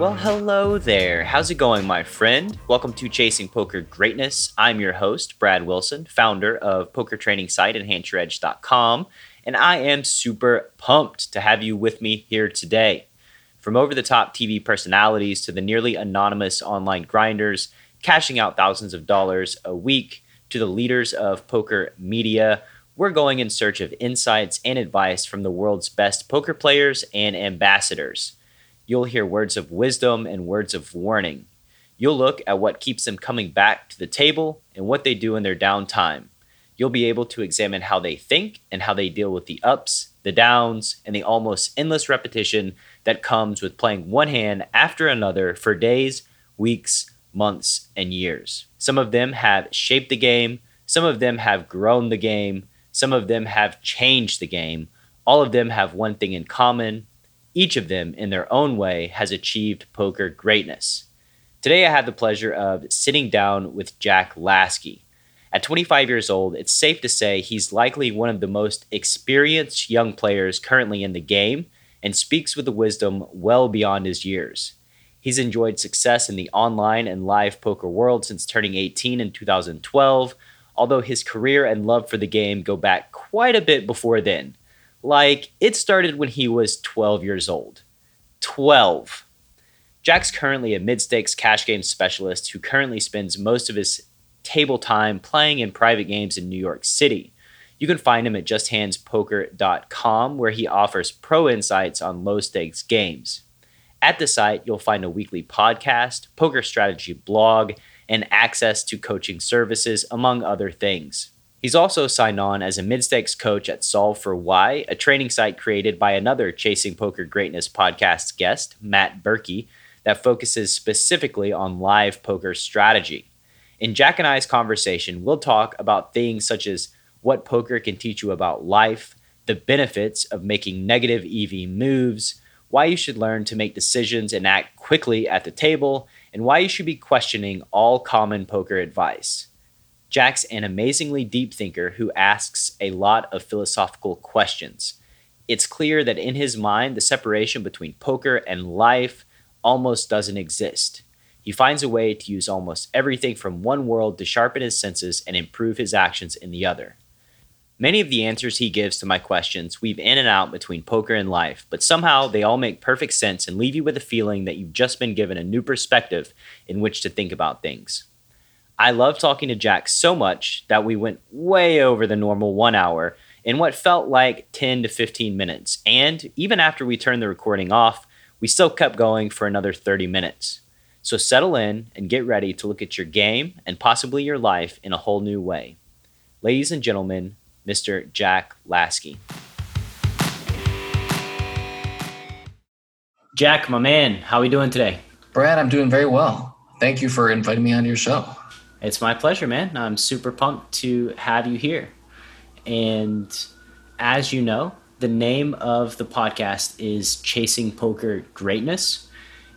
Well, hello there. How's it going, my friend? Welcome to Chasing Poker Greatness. I'm your host, Brad Wilson, founder of poker training site EnhanceYourEdge.com, and I am super pumped to have you with me here today. From over the top TV personalities to the nearly anonymous online grinders cashing out thousands of dollars a week to the leaders of poker media, we're going in search of insights and advice from the world's best poker players and ambassadors you'll hear words of wisdom and words of warning. You'll look at what keeps them coming back to the table and what they do in their downtime. You'll be able to examine how they think and how they deal with the ups, the downs, and the almost endless repetition that comes with playing one hand after another for days, weeks, months, and years. Some of them have shaped the game, some of them have grown the game, some of them have changed the game. All of them have one thing in common each of them, in their own way, has achieved poker greatness. Today, I had the pleasure of sitting down with Jack Lasky. At 25 years old, it's safe to say he's likely one of the most experienced young players currently in the game and speaks with a wisdom well beyond his years. He's enjoyed success in the online and live poker world since turning 18 in 2012, although his career and love for the game go back quite a bit before then. Like, it started when he was 12 years old. 12. Jack's currently a mid stakes cash game specialist who currently spends most of his table time playing in private games in New York City. You can find him at justhandspoker.com, where he offers pro insights on low stakes games. At the site, you'll find a weekly podcast, poker strategy blog, and access to coaching services, among other things. He's also signed on as a mid stakes coach at Solve for Why, a training site created by another Chasing Poker Greatness podcast guest, Matt Berkey, that focuses specifically on live poker strategy. In Jack and I's conversation, we'll talk about things such as what poker can teach you about life, the benefits of making negative EV moves, why you should learn to make decisions and act quickly at the table, and why you should be questioning all common poker advice. Jack's an amazingly deep thinker who asks a lot of philosophical questions. It's clear that in his mind, the separation between poker and life almost doesn't exist. He finds a way to use almost everything from one world to sharpen his senses and improve his actions in the other. Many of the answers he gives to my questions weave in and out between poker and life, but somehow they all make perfect sense and leave you with a feeling that you've just been given a new perspective in which to think about things. I love talking to Jack so much that we went way over the normal one hour in what felt like 10 to 15 minutes. And even after we turned the recording off, we still kept going for another 30 minutes. So settle in and get ready to look at your game and possibly your life in a whole new way. Ladies and gentlemen, Mr. Jack Lasky. Jack, my man, how are we doing today? Brad, I'm doing very well. Thank you for inviting me on your show. It's my pleasure, man. I'm super pumped to have you here. And as you know, the name of the podcast is Chasing Poker Greatness.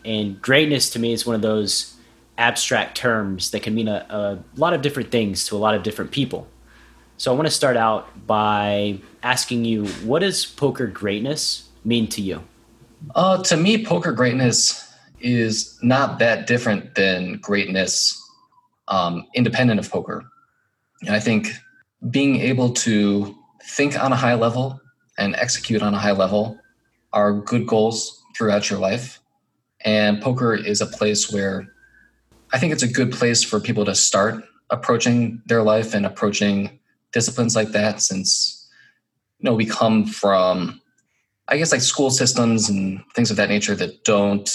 And greatness to me is one of those abstract terms that can mean a, a lot of different things to a lot of different people. So I want to start out by asking you what does poker greatness mean to you? Uh, to me, poker greatness is not that different than greatness um, independent of poker. And I think being able to think on a high level and execute on a high level are good goals throughout your life. And poker is a place where I think it's a good place for people to start approaching their life and approaching disciplines like that since you know we come from I guess like school systems and things of that nature that don't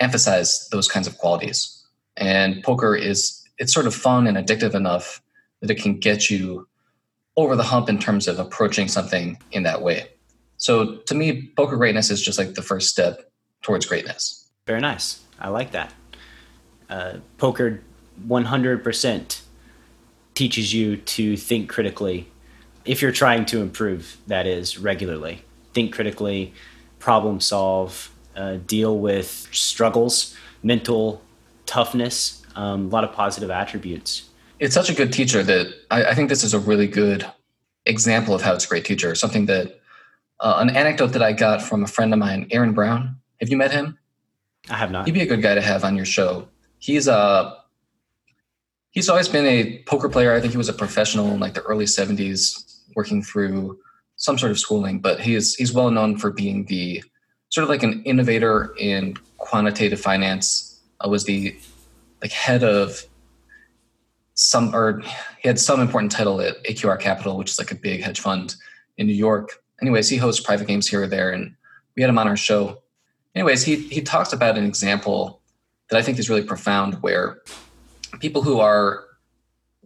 emphasize those kinds of qualities. And poker is it's sort of fun and addictive enough that it can get you over the hump in terms of approaching something in that way. So to me, poker greatness is just like the first step towards greatness. Very nice. I like that. Uh, poker 100% teaches you to think critically if you're trying to improve, that is, regularly. Think critically, problem solve, uh, deal with struggles, mental toughness, um, a lot of positive attributes. It's such a good teacher that I, I, think this is a really good example of how it's a great teacher. Something that uh, an anecdote that I got from a friend of mine, Aaron Brown. Have you met him? I have not. He'd be a good guy to have on your show. He's a uh, he's always been a poker player. I think he was a professional in like the early '70s, working through some sort of schooling. But he is he's well known for being the sort of like an innovator in quantitative finance. Was the like head of some or he had some important title at AQR Capital, which is like a big hedge fund in New York. Anyways, he hosts private games here or there, and we had him on our show. Anyways, he he talks about an example that I think is really profound, where people who are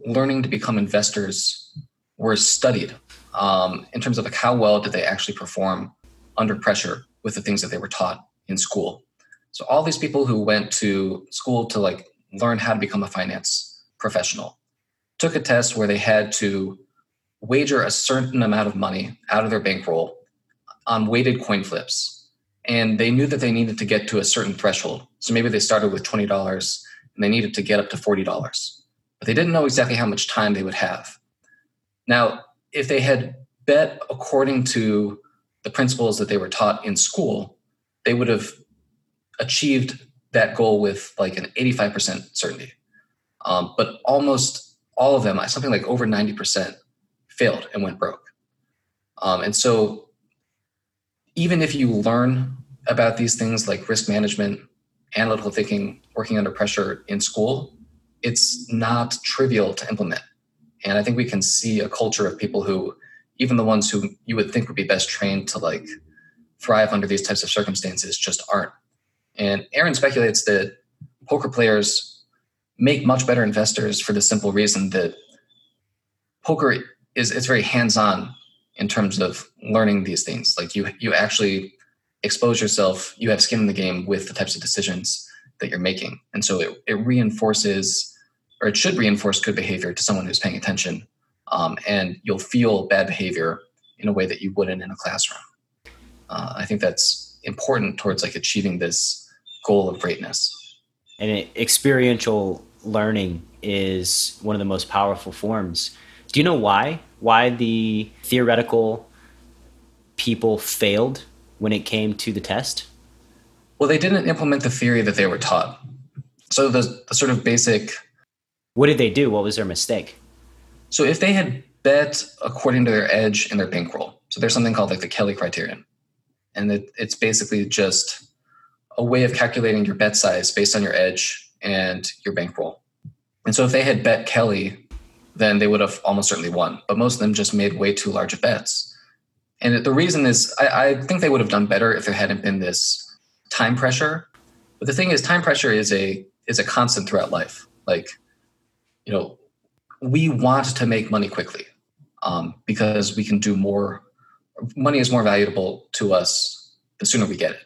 learning to become investors were studied um, in terms of like how well did they actually perform under pressure with the things that they were taught in school. So all these people who went to school to like learn how to become a finance professional took a test where they had to wager a certain amount of money out of their bankroll on weighted coin flips. And they knew that they needed to get to a certain threshold. So maybe they started with $20 and they needed to get up to $40. But they didn't know exactly how much time they would have. Now, if they had bet according to the principles that they were taught in school, they would have achieved that goal with like an 85% certainty. Um, but almost all of them, something like over 90%, failed and went broke. Um, and so, even if you learn about these things like risk management, analytical thinking, working under pressure in school, it's not trivial to implement. And I think we can see a culture of people who, even the ones who you would think would be best trained to like thrive under these types of circumstances, just aren't. And Aaron speculates that poker players make much better investors for the simple reason that poker is it's very hands-on in terms of learning these things. Like you you actually expose yourself, you have skin in the game with the types of decisions that you're making. And so it, it reinforces or it should reinforce good behavior to someone who's paying attention. Um, and you'll feel bad behavior in a way that you wouldn't in a classroom. Uh, I think that's important towards like achieving this goal of greatness. And experiential learning is one of the most powerful forms. Do you know why? Why the theoretical people failed when it came to the test? Well, they didn't implement the theory that they were taught. So the, the sort of basic. What did they do? What was their mistake? So if they had bet according to their edge and their bankroll, so there's something called like the Kelly criterion, and it, it's basically just a way of calculating your bet size based on your edge and your bankroll. And so if they had bet Kelly, then they would have almost certainly won. But most of them just made way too large of bets. And the reason is, I, I think they would have done better if there hadn't been this time pressure. But the thing is, time pressure is a is a constant throughout life. Like, you know, we want to make money quickly um, because we can do more. Money is more valuable to us the sooner we get it,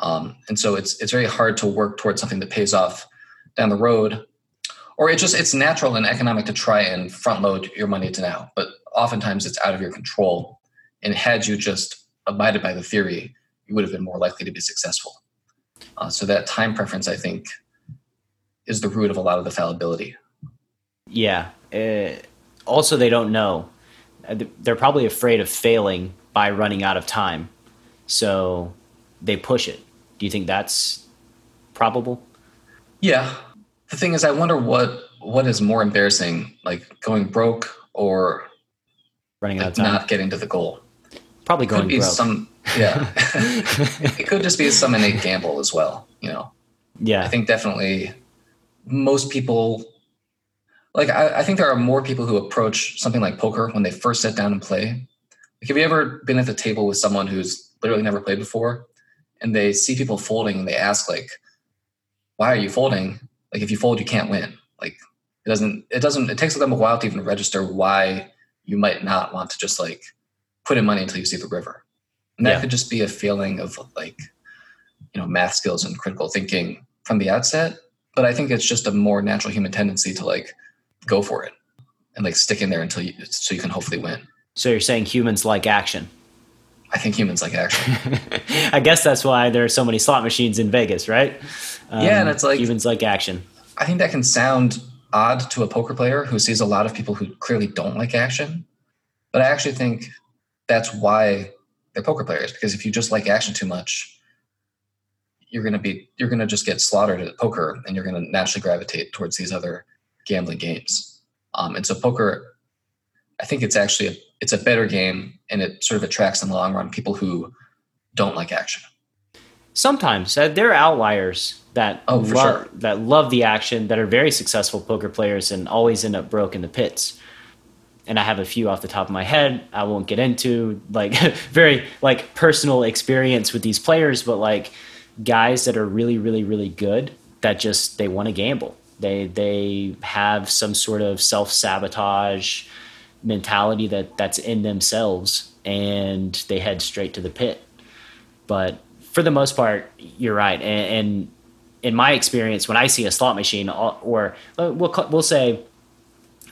um, and so it's it's very hard to work towards something that pays off down the road, or it just it's natural and economic to try and front load your money to now. But oftentimes it's out of your control and had you just abided by the theory, you would have been more likely to be successful. Uh, so that time preference, I think, is the root of a lot of the fallibility. Yeah. Uh, also, they don't know. Uh, they're probably afraid of failing by running out of time. So they push it. Do you think that's probable? Yeah. The thing is, I wonder what what is more embarrassing, like going broke or running like out of time, not getting to the goal. Probably going could be broke. some yeah. it could just be some innate gamble as well, you know. Yeah. I think definitely most people like I, I, think there are more people who approach something like poker when they first sit down and play. Like have you ever been at the table with someone who's literally never played before and they see people folding and they ask like, why are you folding? Like if you fold, you can't win. Like it doesn't it doesn't it takes them a while to even register why you might not want to just like put in money until you see the river. And that yeah. could just be a feeling of like, you know, math skills and critical thinking from the outset. but I think it's just a more natural human tendency to like go for it and like stick in there until you so you can hopefully win. So you're saying humans like action? I think humans like action. I guess that's why there are so many slot machines in Vegas, right? Um, yeah, and it's like humans like action. I think that can sound odd to a poker player who sees a lot of people who clearly don't like action, but I actually think that's why they're poker players because if you just like action too much, you're going to be you're going to just get slaughtered at poker and you're going to naturally gravitate towards these other gambling games um, and so poker i think it's actually a, it's a better game and it sort of attracts in the long run people who don't like action sometimes uh, there are outliers that oh, love, sure. that love the action that are very successful poker players and always end up broke in the pits and I have a few off the top of my head. I won't get into like very like personal experience with these players, but like guys that are really, really, really good that just they want to gamble. They they have some sort of self sabotage mentality that that's in themselves, and they head straight to the pit. But for the most part, you're right. And, and in my experience, when I see a slot machine, or, or uh, we'll we'll say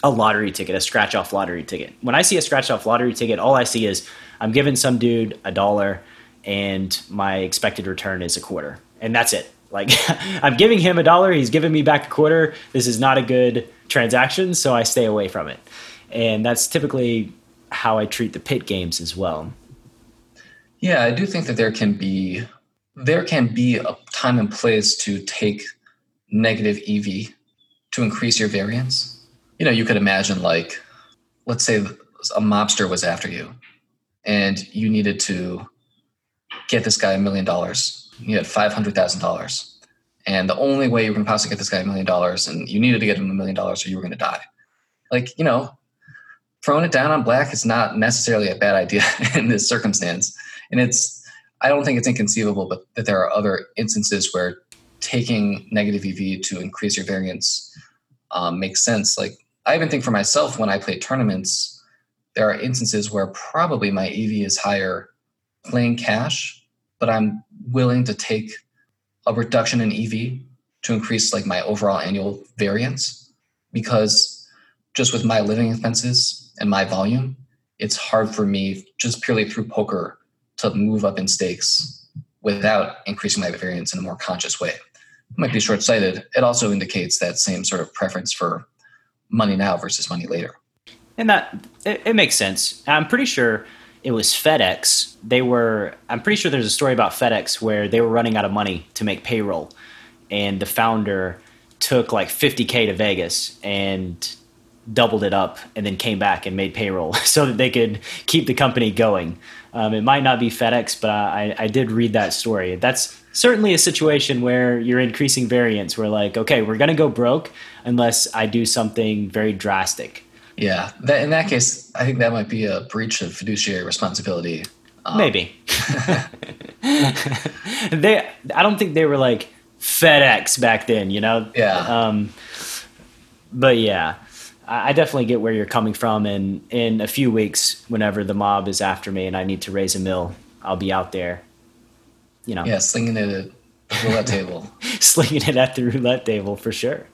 a lottery ticket, a scratch off lottery ticket. When I see a scratch off lottery ticket, all I see is I'm giving some dude a dollar and my expected return is a quarter. And that's it. Like I'm giving him a dollar, he's giving me back a quarter. This is not a good transaction, so I stay away from it. And that's typically how I treat the pit games as well. Yeah, I do think that there can be there can be a time and place to take negative EV to increase your variance. You know, you could imagine like let's say a mobster was after you and you needed to get this guy a million dollars. You had five hundred thousand dollars, and the only way you to possibly get this guy a million dollars, and you needed to get him a million dollars, or you were going to die. Like you know, throwing it down on black is not necessarily a bad idea in this circumstance, and it's. I don't think it's inconceivable, but that there are other instances where taking negative EV to increase your variance um, makes sense. Like I even think for myself when I play tournaments, there are instances where probably my EV is higher playing cash, but I'm willing to take a reduction in EV to increase like my overall annual variance because just with my living expenses and my volume, it's hard for me just purely through poker to move up in stakes without increasing my variance in a more conscious way. It might be short sighted. It also indicates that same sort of preference for money now versus money later. And that it, it makes sense. I'm pretty sure it was FedEx. They were, I'm pretty sure there's a story about FedEx where they were running out of money to make payroll. And the founder took like 50K to Vegas and doubled it up and then came back and made payroll so that they could keep the company going. Um, it might not be FedEx, but I, I did read that story. That's certainly a situation where you're increasing variance. We're like, okay, we're going to go broke unless I do something very drastic. Yeah, that, in that case, I think that might be a breach of fiduciary responsibility. Um, Maybe. they, I don't think they were like FedEx back then, you know. Yeah. Um, but yeah, I, definitely get where you're coming from. And in a few weeks, whenever the mob is after me and I need to raise a mill, I'll be out there. You know. Yeah, slinging it at the roulette table. slinging it at the roulette table for sure.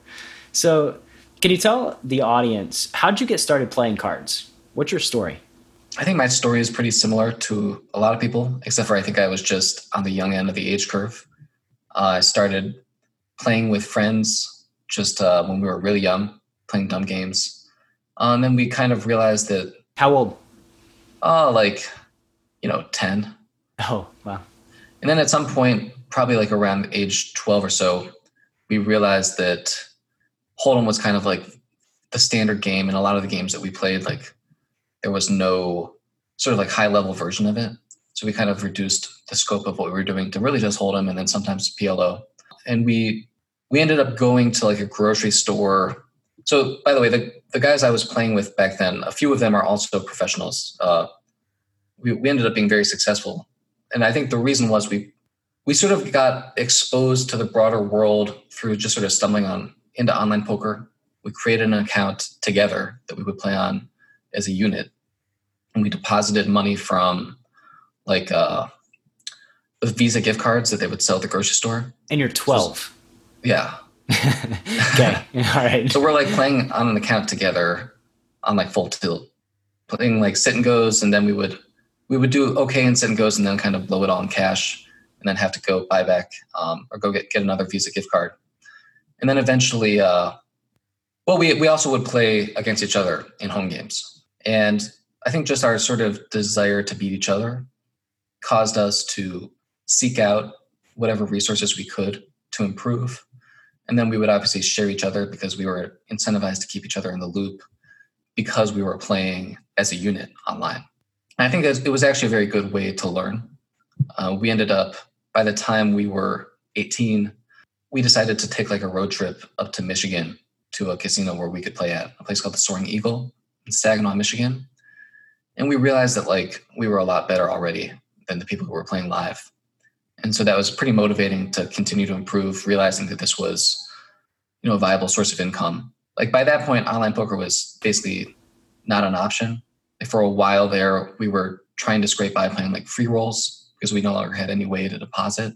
So can you tell the audience how'd you get started playing cards? What's your story? I think my story is pretty similar to a lot of people, except for I think I was just on the young end of the age curve. Uh, I started playing with friends just uh, when we were really young, playing dumb games. Um, and we kind of realized that. How old? Oh, uh, like, you know, 10. Oh, wow. And then at some point, probably like around age 12 or so, we realized that Hold'em was kind of like the standard game, and a lot of the games that we played, like there was no sort of like high level version of it. So we kind of reduced the scope of what we were doing to really just Hold'em and then sometimes PLO. And we we ended up going to like a grocery store. So by the way, the, the guys I was playing with back then, a few of them are also professionals. Uh, we, we ended up being very successful. And I think the reason was we we sort of got exposed to the broader world through just sort of stumbling on into online poker. We created an account together that we would play on as a unit, and we deposited money from like uh, Visa gift cards that they would sell at the grocery store. And you're 12. So, yeah. Okay, all right. so we're like playing on an account together on like full tilt, playing like sit and goes, and then we would we would do okay in sit and goes, and then kind of blow it all in cash, and then have to go buy back um, or go get get another Visa gift card, and then eventually, uh, well, we we also would play against each other in home games, and I think just our sort of desire to beat each other caused us to seek out whatever resources we could to improve. And then we would obviously share each other because we were incentivized to keep each other in the loop because we were playing as a unit online. And I think it was actually a very good way to learn. Uh, we ended up, by the time we were 18, we decided to take like a road trip up to Michigan to a casino where we could play at a place called the Soaring Eagle in Saginaw, Michigan. And we realized that like we were a lot better already than the people who were playing live. And so that was pretty motivating to continue to improve, realizing that this was, you know, a viable source of income. Like by that point, online poker was basically not an option. For a while there, we were trying to scrape by playing like free rolls because we no longer had any way to deposit.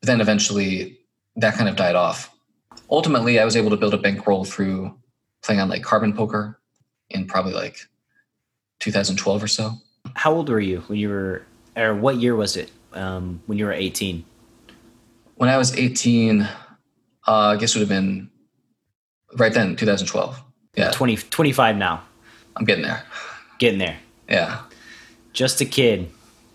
But then eventually that kind of died off. Ultimately, I was able to build a bankroll through playing on like carbon poker in probably like 2012 or so. How old were you when you were, or what year was it um, when you were 18? When I was 18, uh, I guess it would have been right then, 2012. Yeah. 20, 25 now. I'm getting there. Getting there. Yeah. Just a kid,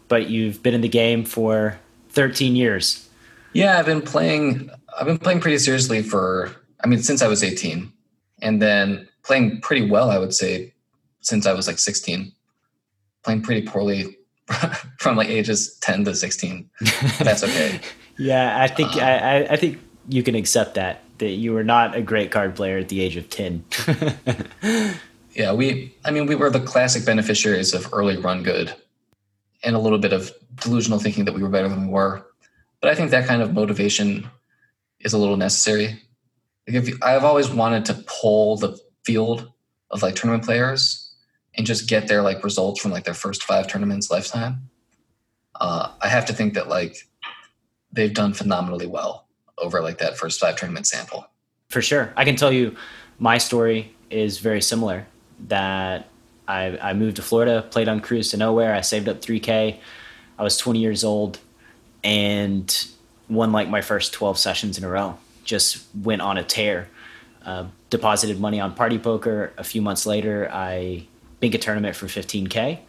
but you've been in the game for 13 years. Yeah, I've been playing I've been playing pretty seriously for I mean since I was 18 and then playing pretty well I would say since I was like 16. Playing pretty poorly from like ages 10 to 16. That's okay. yeah, I think uh, I, I think you can accept that that you were not a great card player at the age of 10. yeah, we I mean we were the classic beneficiaries of early run good and a little bit of delusional thinking that we were better than we were. But I think that kind of motivation is a little necessary. Like if you, I've always wanted to pull the field of like tournament players and just get their like results from like their first five tournaments lifetime. Uh, I have to think that like they've done phenomenally well over like that first five tournament sample. For sure, I can tell you, my story is very similar. That I, I moved to Florida, played on Cruise to Nowhere. I saved up 3K. I was 20 years old and won like my first 12 sessions in a row. Just went on a tear. Uh, deposited money on Party Poker. A few months later, I bink a tournament for 15k,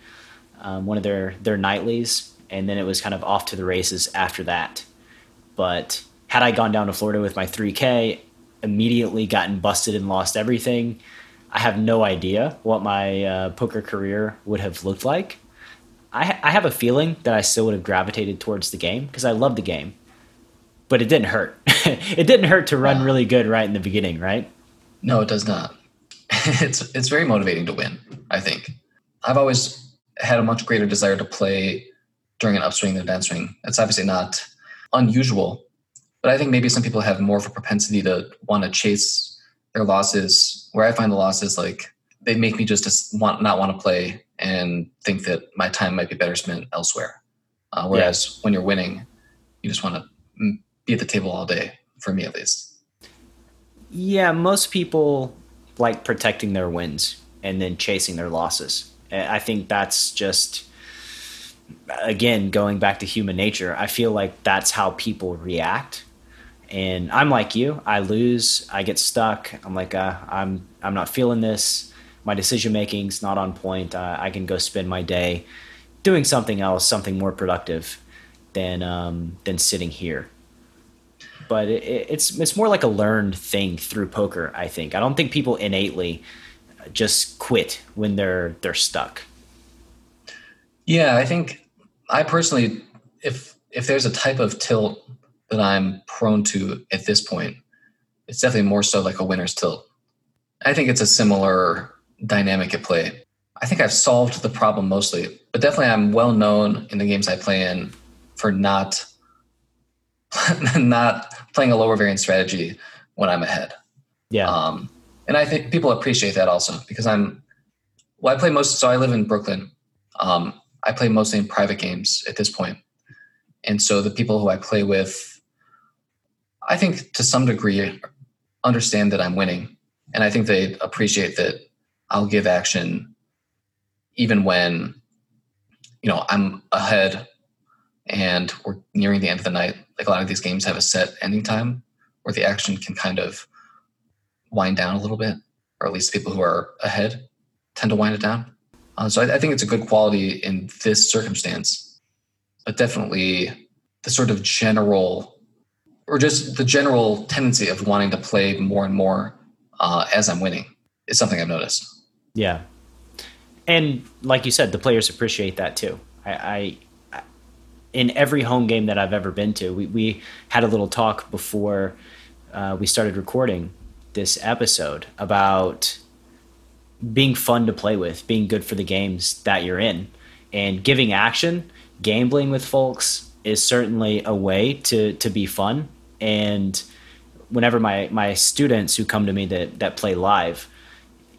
um, one of their their nightlies, and then it was kind of off to the races after that. But had I gone down to Florida with my 3k, immediately gotten busted and lost everything, I have no idea what my uh, poker career would have looked like. I, I have a feeling that I still would have gravitated towards the game because I love the game, but it didn't hurt. it didn't hurt to run really good right in the beginning, right? No, it does not. it's it's very motivating to win. I think I've always had a much greater desire to play during an upswing than a downswing. That's obviously not unusual, but I think maybe some people have more of a propensity to want to chase their losses. Where I find the losses like they make me just want not want to play and think that my time might be better spent elsewhere. Uh, whereas yeah. when you're winning, you just want to be at the table all day. For me, at least. Yeah, most people like protecting their wins and then chasing their losses. I think that's just again going back to human nature. I feel like that's how people react. And I'm like you. I lose. I get stuck. I'm like, uh, I'm I'm not feeling this. My decision making's not on point. Uh, I can go spend my day doing something else, something more productive than um, than sitting here but it, it's it's more like a learned thing through poker. I think I don't think people innately just quit when they're they're stuck. Yeah, I think I personally, if if there's a type of tilt that I'm prone to at this point, it's definitely more so like a winner's tilt. I think it's a similar dynamic at play. I think I've solved the problem mostly, but definitely I'm well known in the games I play in for not not playing a lower variance strategy when I'm ahead. Yeah. Um, and I think people appreciate that also because I'm, well, I play most, so I live in Brooklyn. Um, I play mostly in private games at this point. And so the people who I play with, I think to some degree understand that I'm winning. And I think they appreciate that I'll give action even when, you know, I'm ahead and we're nearing the end of the night. Like a lot of these games have a set ending time where the action can kind of wind down a little bit, or at least people who are ahead tend to wind it down. Uh, so I, I think it's a good quality in this circumstance, but definitely the sort of general, or just the general tendency of wanting to play more and more uh, as I'm winning is something I've noticed. Yeah, and like you said, the players appreciate that too. I, I in every home game that I've ever been to, we we had a little talk before uh, we started recording this episode about being fun to play with, being good for the games that you're in, and giving action, gambling with folks is certainly a way to to be fun. And whenever my my students who come to me that that play live,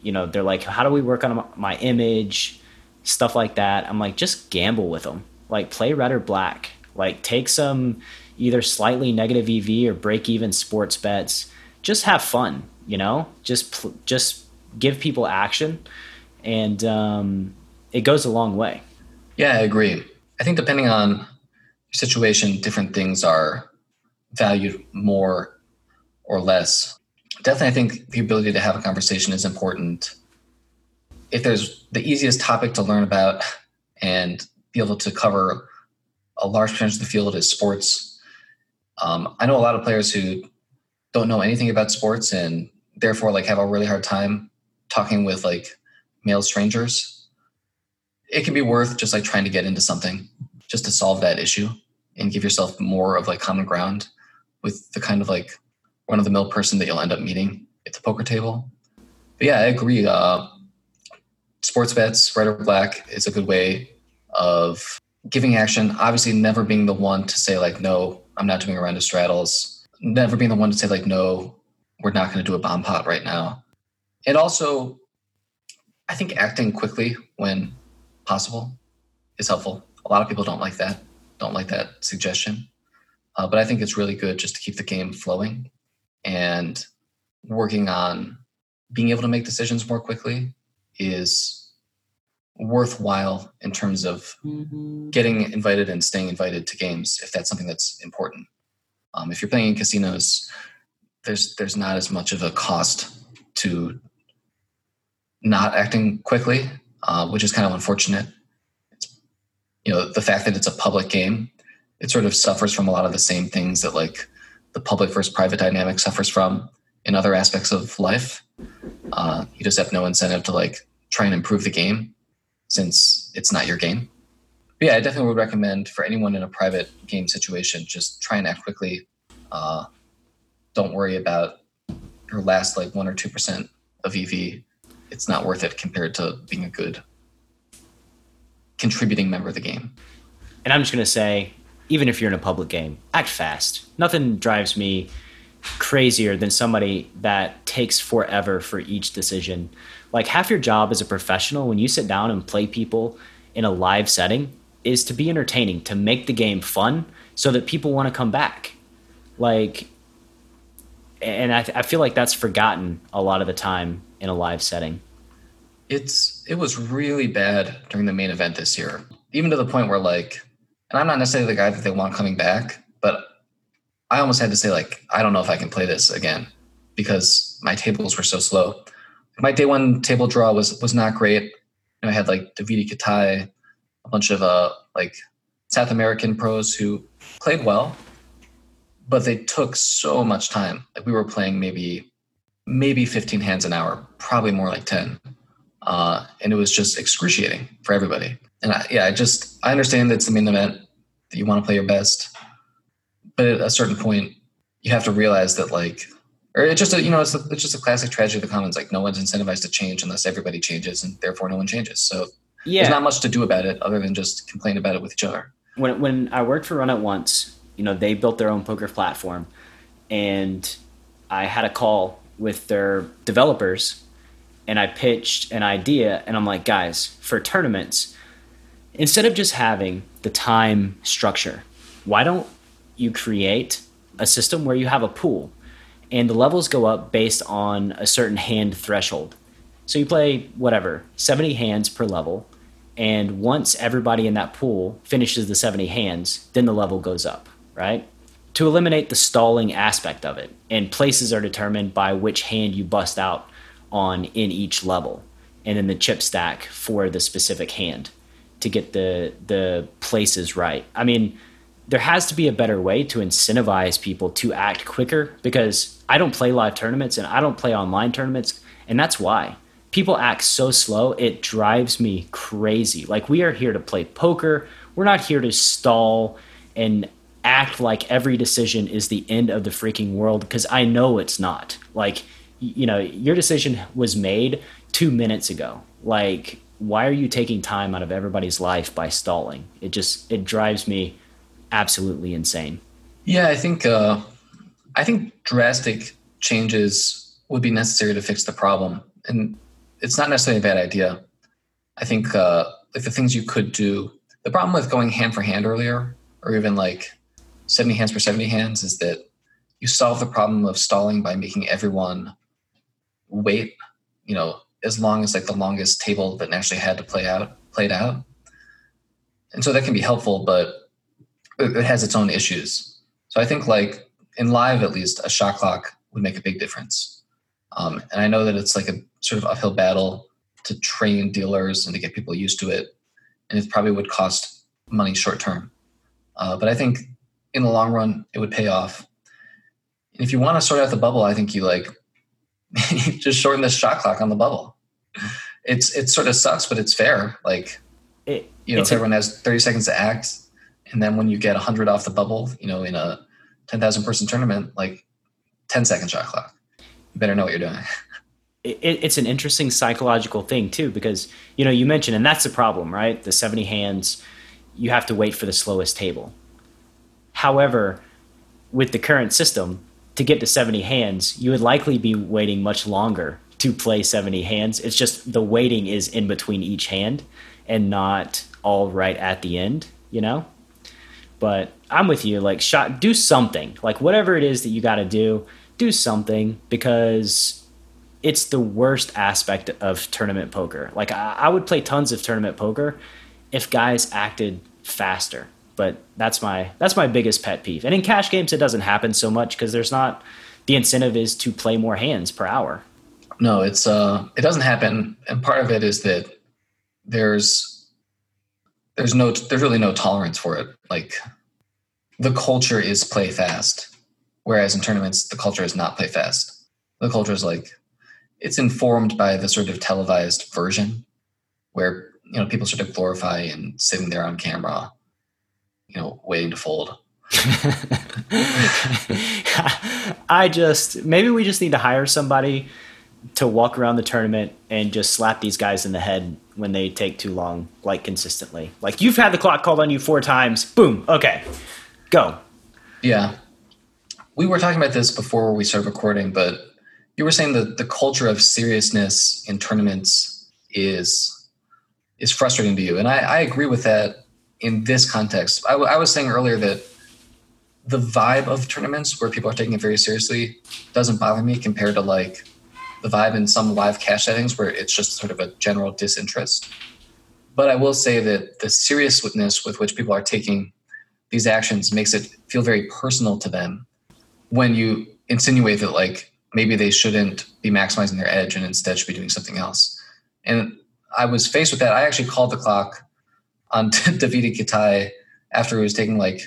you know, they're like, "How do we work on my image?" Stuff like that. I'm like, just gamble with them. Like play red or black. Like take some either slightly negative EV or break even sports bets. Just have fun, you know. Just just give people action, and um, it goes a long way. Yeah, I agree. I think depending on your situation, different things are valued more or less. Definitely, I think the ability to have a conversation is important. If there's the easiest topic to learn about and be able to cover a large percentage of the field is sports. Um, I know a lot of players who don't know anything about sports and therefore like have a really hard time talking with like male strangers, it can be worth just like trying to get into something just to solve that issue and give yourself more of like common ground with the kind of like one of the mill person that you'll end up meeting at the poker table. But yeah, I agree. Uh, sports bets, red or black, is a good way of giving action. Obviously, never being the one to say like, no, I'm not doing a round of straddles. Never being the one to say like, no, we're not going to do a bomb pot right now and also i think acting quickly when possible is helpful a lot of people don't like that don't like that suggestion uh, but i think it's really good just to keep the game flowing and working on being able to make decisions more quickly is worthwhile in terms of mm-hmm. getting invited and staying invited to games if that's something that's important um, if you're playing in casinos there's there's not as much of a cost to not acting quickly, uh, which is kind of unfortunate. It's, you know, the fact that it's a public game, it sort of suffers from a lot of the same things that like the public versus private dynamic suffers from in other aspects of life. Uh, you just have no incentive to like try and improve the game since it's not your game. But yeah, I definitely would recommend for anyone in a private game situation, just try and act quickly. Uh, don't worry about your last like one or two percent of EV it's not worth it compared to being a good contributing member of the game. And I'm just to say, even if you're in a public game, act fast. Nothing drives me crazier than somebody that takes forever for each decision. Like half your job as a professional when you sit down and play people in a live setting is to be entertaining, to make the game fun so that people want to come back. Like and I, I feel like that's forgotten a lot of the time in a live setting. It's it was really bad during the main event this year, even to the point where like, and I'm not necessarily the guy that they want coming back, but I almost had to say like, I don't know if I can play this again because my tables were so slow. My day one table draw was was not great. You know, I had like Davidi Kitai, a bunch of uh like South American pros who played well, but they took so much time. Like we were playing maybe maybe 15 hands an hour, probably more like 10. Uh, and it was just excruciating for everybody. And I, yeah, I just I understand that it's the main event that you want to play your best, but at a certain point, you have to realize that like, or it's just a you know it's, a, it's just a classic tragedy of the commons. Like no one's incentivized to change unless everybody changes, and therefore no one changes. So yeah. there's not much to do about it other than just complain about it with each other. When when I worked for Run It Once, you know they built their own poker platform, and I had a call with their developers and I pitched an idea and I'm like, guys, for tournaments, instead of just having the time structure, why don't you create a system where you have a pool and the levels go up based on a certain hand threshold. So you play whatever, 70 hands per level, and once everybody in that pool finishes the 70 hands, then the level goes up, right? To eliminate the stalling aspect of it, and places are determined by which hand you bust out on in each level, and then the chip stack for the specific hand to get the the places right. I mean, there has to be a better way to incentivize people to act quicker because I don't play live tournaments and I don't play online tournaments, and that's why people act so slow. It drives me crazy. Like we are here to play poker. We're not here to stall and act like every decision is the end of the freaking world because I know it's not. Like you know, your decision was made 2 minutes ago. Like why are you taking time out of everybody's life by stalling? It just it drives me absolutely insane. Yeah, I think uh, I think drastic changes would be necessary to fix the problem, and it's not necessarily a bad idea. I think uh, like the things you could do. The problem with going hand for hand earlier, or even like seventy hands for seventy hands, is that you solve the problem of stalling by making everyone wait. You know, as long as like the longest table that actually had to play out played out, and so that can be helpful, but it has its own issues. So I think like in live at least, a shot clock would make a big difference. Um, and I know that it's like a sort of uphill battle to train dealers and to get people used to it, and it probably would cost money short term. Uh, but I think in the long run, it would pay off. And if you want to sort out the bubble, I think you like just shorten the shot clock on the bubble. It's it sort of sucks, but it's fair. Like it, you know, if everyone has thirty seconds to act, and then when you get 100 off the bubble, you know, in a 10,000 person tournament, like 10 second shot clock. You better know what you're doing. It, it's an interesting psychological thing too, because you know you mentioned, and that's the problem, right? The 70 hands, you have to wait for the slowest table. However, with the current system, to get to 70 hands, you would likely be waiting much longer to play 70 hands. It's just the waiting is in between each hand and not all right at the end, you know? But I'm with you. Like, shot, do something. Like, whatever it is that you got to do, do something because it's the worst aspect of tournament poker. Like, I, I would play tons of tournament poker if guys acted faster. But that's my that's my biggest pet peeve. And in cash games, it doesn't happen so much because there's not the incentive is to play more hands per hour. No, it's uh, it doesn't happen, and part of it is that there's there's no there's really no tolerance for it. Like the culture is play fast whereas in tournaments the culture is not play fast. The culture is like it's informed by the sort of televised version where you know people sort of glorify and sitting there on camera you know waiting to fold. I just maybe we just need to hire somebody to walk around the tournament and just slap these guys in the head when they take too long, like consistently. Like you've had the clock called on you four times. Boom. Okay, go. Yeah, we were talking about this before we started recording, but you were saying that the culture of seriousness in tournaments is is frustrating to you, and I, I agree with that in this context. I, w- I was saying earlier that the vibe of tournaments where people are taking it very seriously doesn't bother me compared to like the vibe in some live cash settings where it's just sort of a general disinterest. But I will say that the seriousness with which people are taking these actions makes it feel very personal to them when you insinuate that like maybe they shouldn't be maximizing their edge and instead should be doing something else. And I was faced with that. I actually called the clock on Davidi Kitai after it was taking like,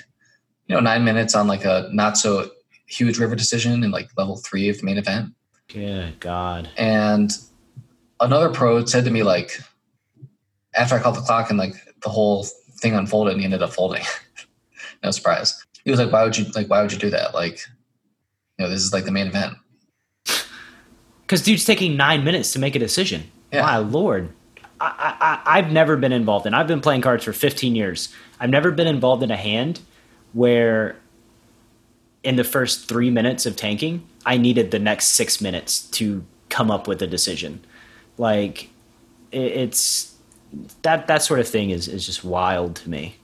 you know, nine minutes on like a not so huge river decision in like level three of the main event. Good God. And another pro said to me, like, after I called the clock and like the whole thing unfolded and he ended up folding. no surprise. He was like, why would you like why would you do that? Like, you know, this is like the main event. Because dude's taking nine minutes to make a decision. Yeah. My lord. I, I, I've never been involved in. I've been playing cards for 15 years. I've never been involved in a hand where in the first three minutes of tanking, I needed the next six minutes to come up with a decision. Like it, it's that that sort of thing is is just wild to me.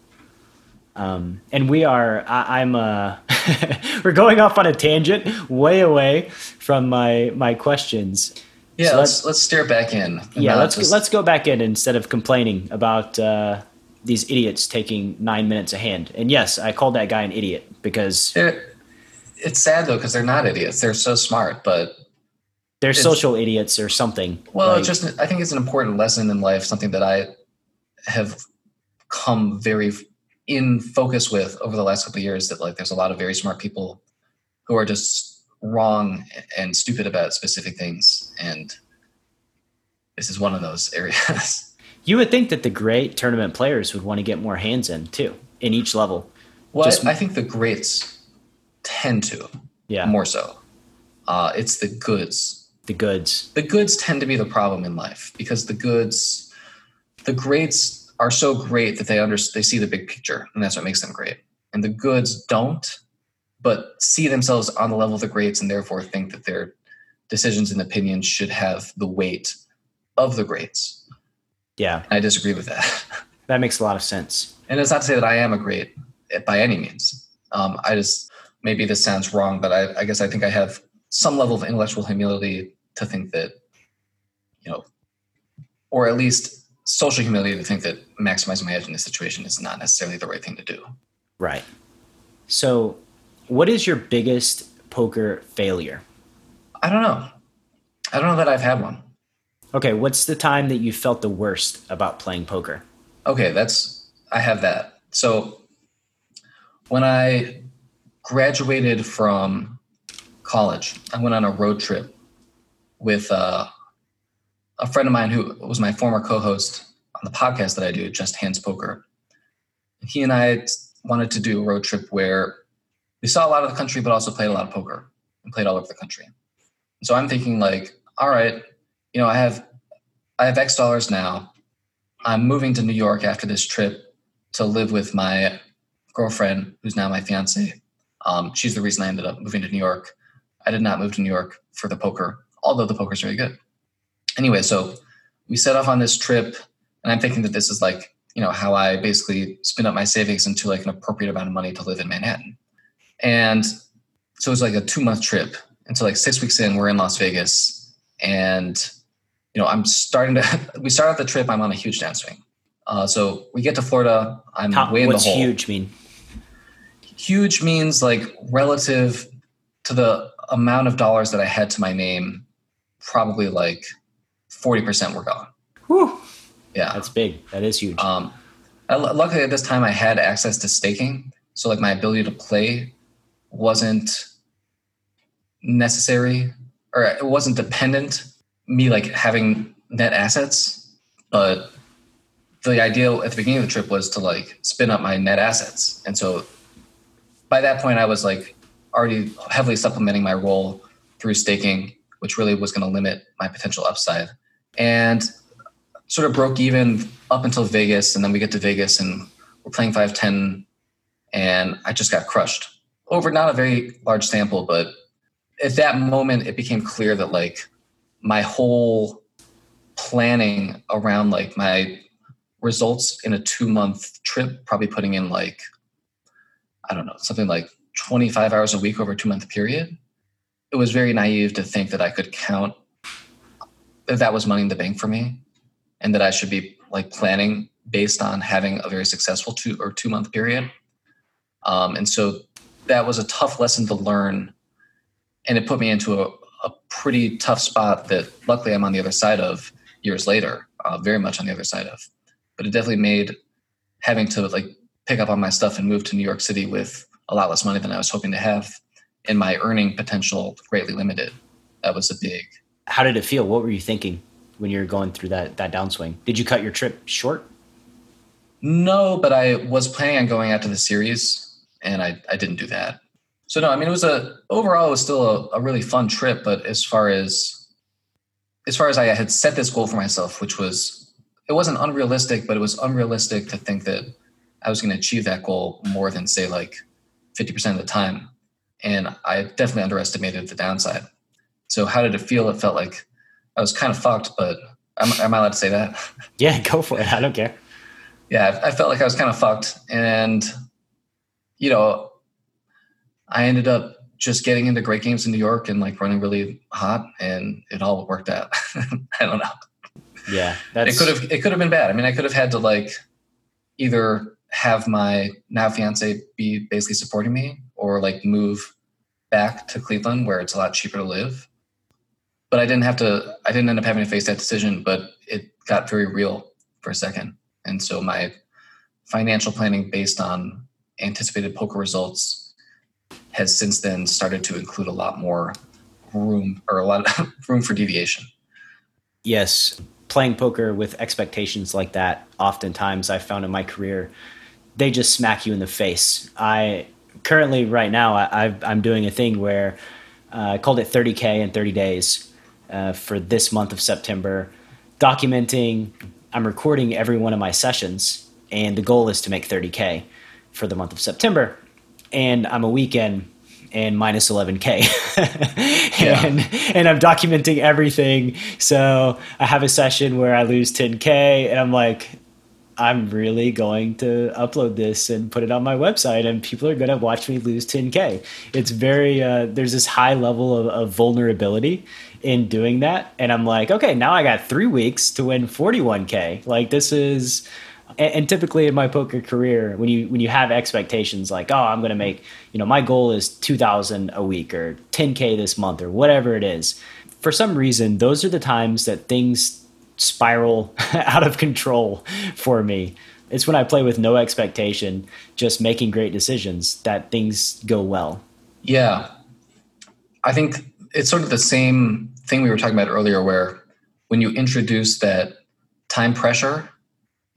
Um, and we are, I, am uh, we're going off on a tangent way away from my, my questions. Yeah, so let's, let's steer back in. Yeah, let's, just... let's go back in instead of complaining about, uh, these idiots taking nine minutes a hand. And yes, I called that guy an idiot because they're, it's sad though because they're not idiots. They're so smart, but they're social idiots or something. Well, like, just I think it's an important lesson in life, something that I have come very in focus with over the last couple of years. That like there's a lot of very smart people who are just wrong and stupid about specific things, and this is one of those areas. You would think that the great tournament players would want to get more hands in too, in each level. Well, Just, I think the greats tend to. Yeah. More so. Uh, it's the goods. The goods. The goods tend to be the problem in life because the goods, the greats are so great that they under they see the big picture, and that's what makes them great. And the goods don't, but see themselves on the level of the greats, and therefore think that their decisions and opinions should have the weight of the greats yeah. I disagree with that. that makes a lot of sense. And it's not to say that I am a great by any means. Um, I just, maybe this sounds wrong, but I, I guess I think I have some level of intellectual humility to think that, you know, or at least social humility to think that maximizing my edge in this situation is not necessarily the right thing to do. Right. So, what is your biggest poker failure? I don't know. I don't know that I've had one. Okay, what's the time that you felt the worst about playing poker? Okay, that's I have that. So when I graduated from college, I went on a road trip with uh, a friend of mine who was my former co-host on the podcast that I do, Just Hands Poker. He and I wanted to do a road trip where we saw a lot of the country, but also played a lot of poker and played all over the country. So I'm thinking like, all right, you know, I have I have X dollars now. I'm moving to New York after this trip to live with my girlfriend, who's now my fiance. Um, she's the reason I ended up moving to New York. I did not move to New York for the poker, although the poker is very good. Anyway, so we set off on this trip, and I'm thinking that this is like, you know, how I basically spin up my savings into like an appropriate amount of money to live in Manhattan. And so it was like a two month trip. And so like six weeks in, we're in Las Vegas, and you know, I'm starting to. we start out the trip. I'm on a huge downswing. Uh, so we get to Florida. I'm How, way in the hole. What's huge mean? Huge means like relative to the amount of dollars that I had to my name. Probably like forty percent were gone. Whew. Yeah, that's big. That is huge. Um, I, luckily at this time I had access to staking, so like my ability to play wasn't necessary or it wasn't dependent me like having net assets, but the idea at the beginning of the trip was to like spin up my net assets. And so by that point, I was like already heavily supplementing my roll through staking, which really was going to limit my potential upside. And sort of broke even up until Vegas. And then we get to Vegas and we're playing 510 and I just got crushed over not a very large sample, but at that moment it became clear that like my whole planning around like my results in a two month trip, probably putting in like, I don't know, something like 25 hours a week over a two month period. It was very naive to think that I could count that that was money in the bank for me and that I should be like planning based on having a very successful two or two month period. Um, and so that was a tough lesson to learn. And it put me into a, a pretty tough spot that luckily I'm on the other side of years later, uh, very much on the other side of. But it definitely made having to like pick up on my stuff and move to New York City with a lot less money than I was hoping to have and my earning potential greatly limited. That was a big. How did it feel? What were you thinking when you were going through that that downswing? Did you cut your trip short? No, but I was planning on going out to the series and I, I didn't do that. So no, I mean it was a overall it was still a, a really fun trip, but as far as as far as I had set this goal for myself, which was it wasn't unrealistic, but it was unrealistic to think that I was going to achieve that goal more than say like 50% of the time. And I definitely underestimated the downside. So how did it feel? It felt like I was kind of fucked, but am, am I allowed to say that? Yeah, go for it. I don't care. Yeah, I, I felt like I was kind of fucked. And you know, I ended up just getting into great games in New York and like running really hot, and it all worked out. I don't know. Yeah, it could have it could have been bad. I mean, I could have had to like either have my now fiance be basically supporting me, or like move back to Cleveland where it's a lot cheaper to live. But I didn't have to. I didn't end up having to face that decision. But it got very real for a second, and so my financial planning based on anticipated poker results has since then started to include a lot more room or a lot of room for deviation. Yes, playing poker with expectations like that, oftentimes I found in my career, they just smack you in the face. I currently, right now, I, am doing a thing where uh, I called it 30K in 30 days uh, for this month of September, documenting, I'm recording every one of my sessions, and the goal is to make 30K for the month of September and I'm a weekend and minus 11k yeah. and and I'm documenting everything so I have a session where I lose 10k and I'm like I'm really going to upload this and put it on my website and people are going to watch me lose 10k it's very uh, there's this high level of, of vulnerability in doing that and I'm like okay now I got 3 weeks to win 41k like this is and, and, typically in my poker career when you when you have expectations like oh i'm going to make you know my goal is 2000 a week or 10k this month or whatever it is for some reason those are the times that things spiral out of control for me. It's when i play with no expectation just making great decisions that things go well. Yeah. I think it's sort of the same thing we were talking about earlier where when you introduce that time pressure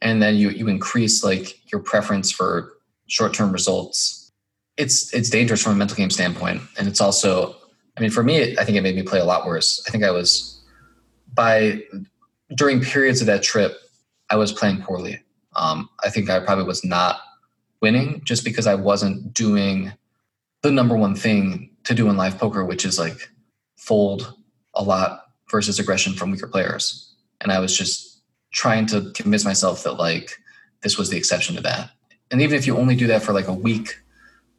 and then you you increase like your preference for short-term results it's it's dangerous from a mental game standpoint. And it's also i mean for me i think it made me play a lot worse. I think i was by during periods of that trip i was playing poorly um, i think i probably was not winning just because i wasn't doing the number one thing to do in live poker which is like fold a lot versus aggression from weaker players and i was just trying to convince myself that like this was the exception to that. And even if you only do that for like a week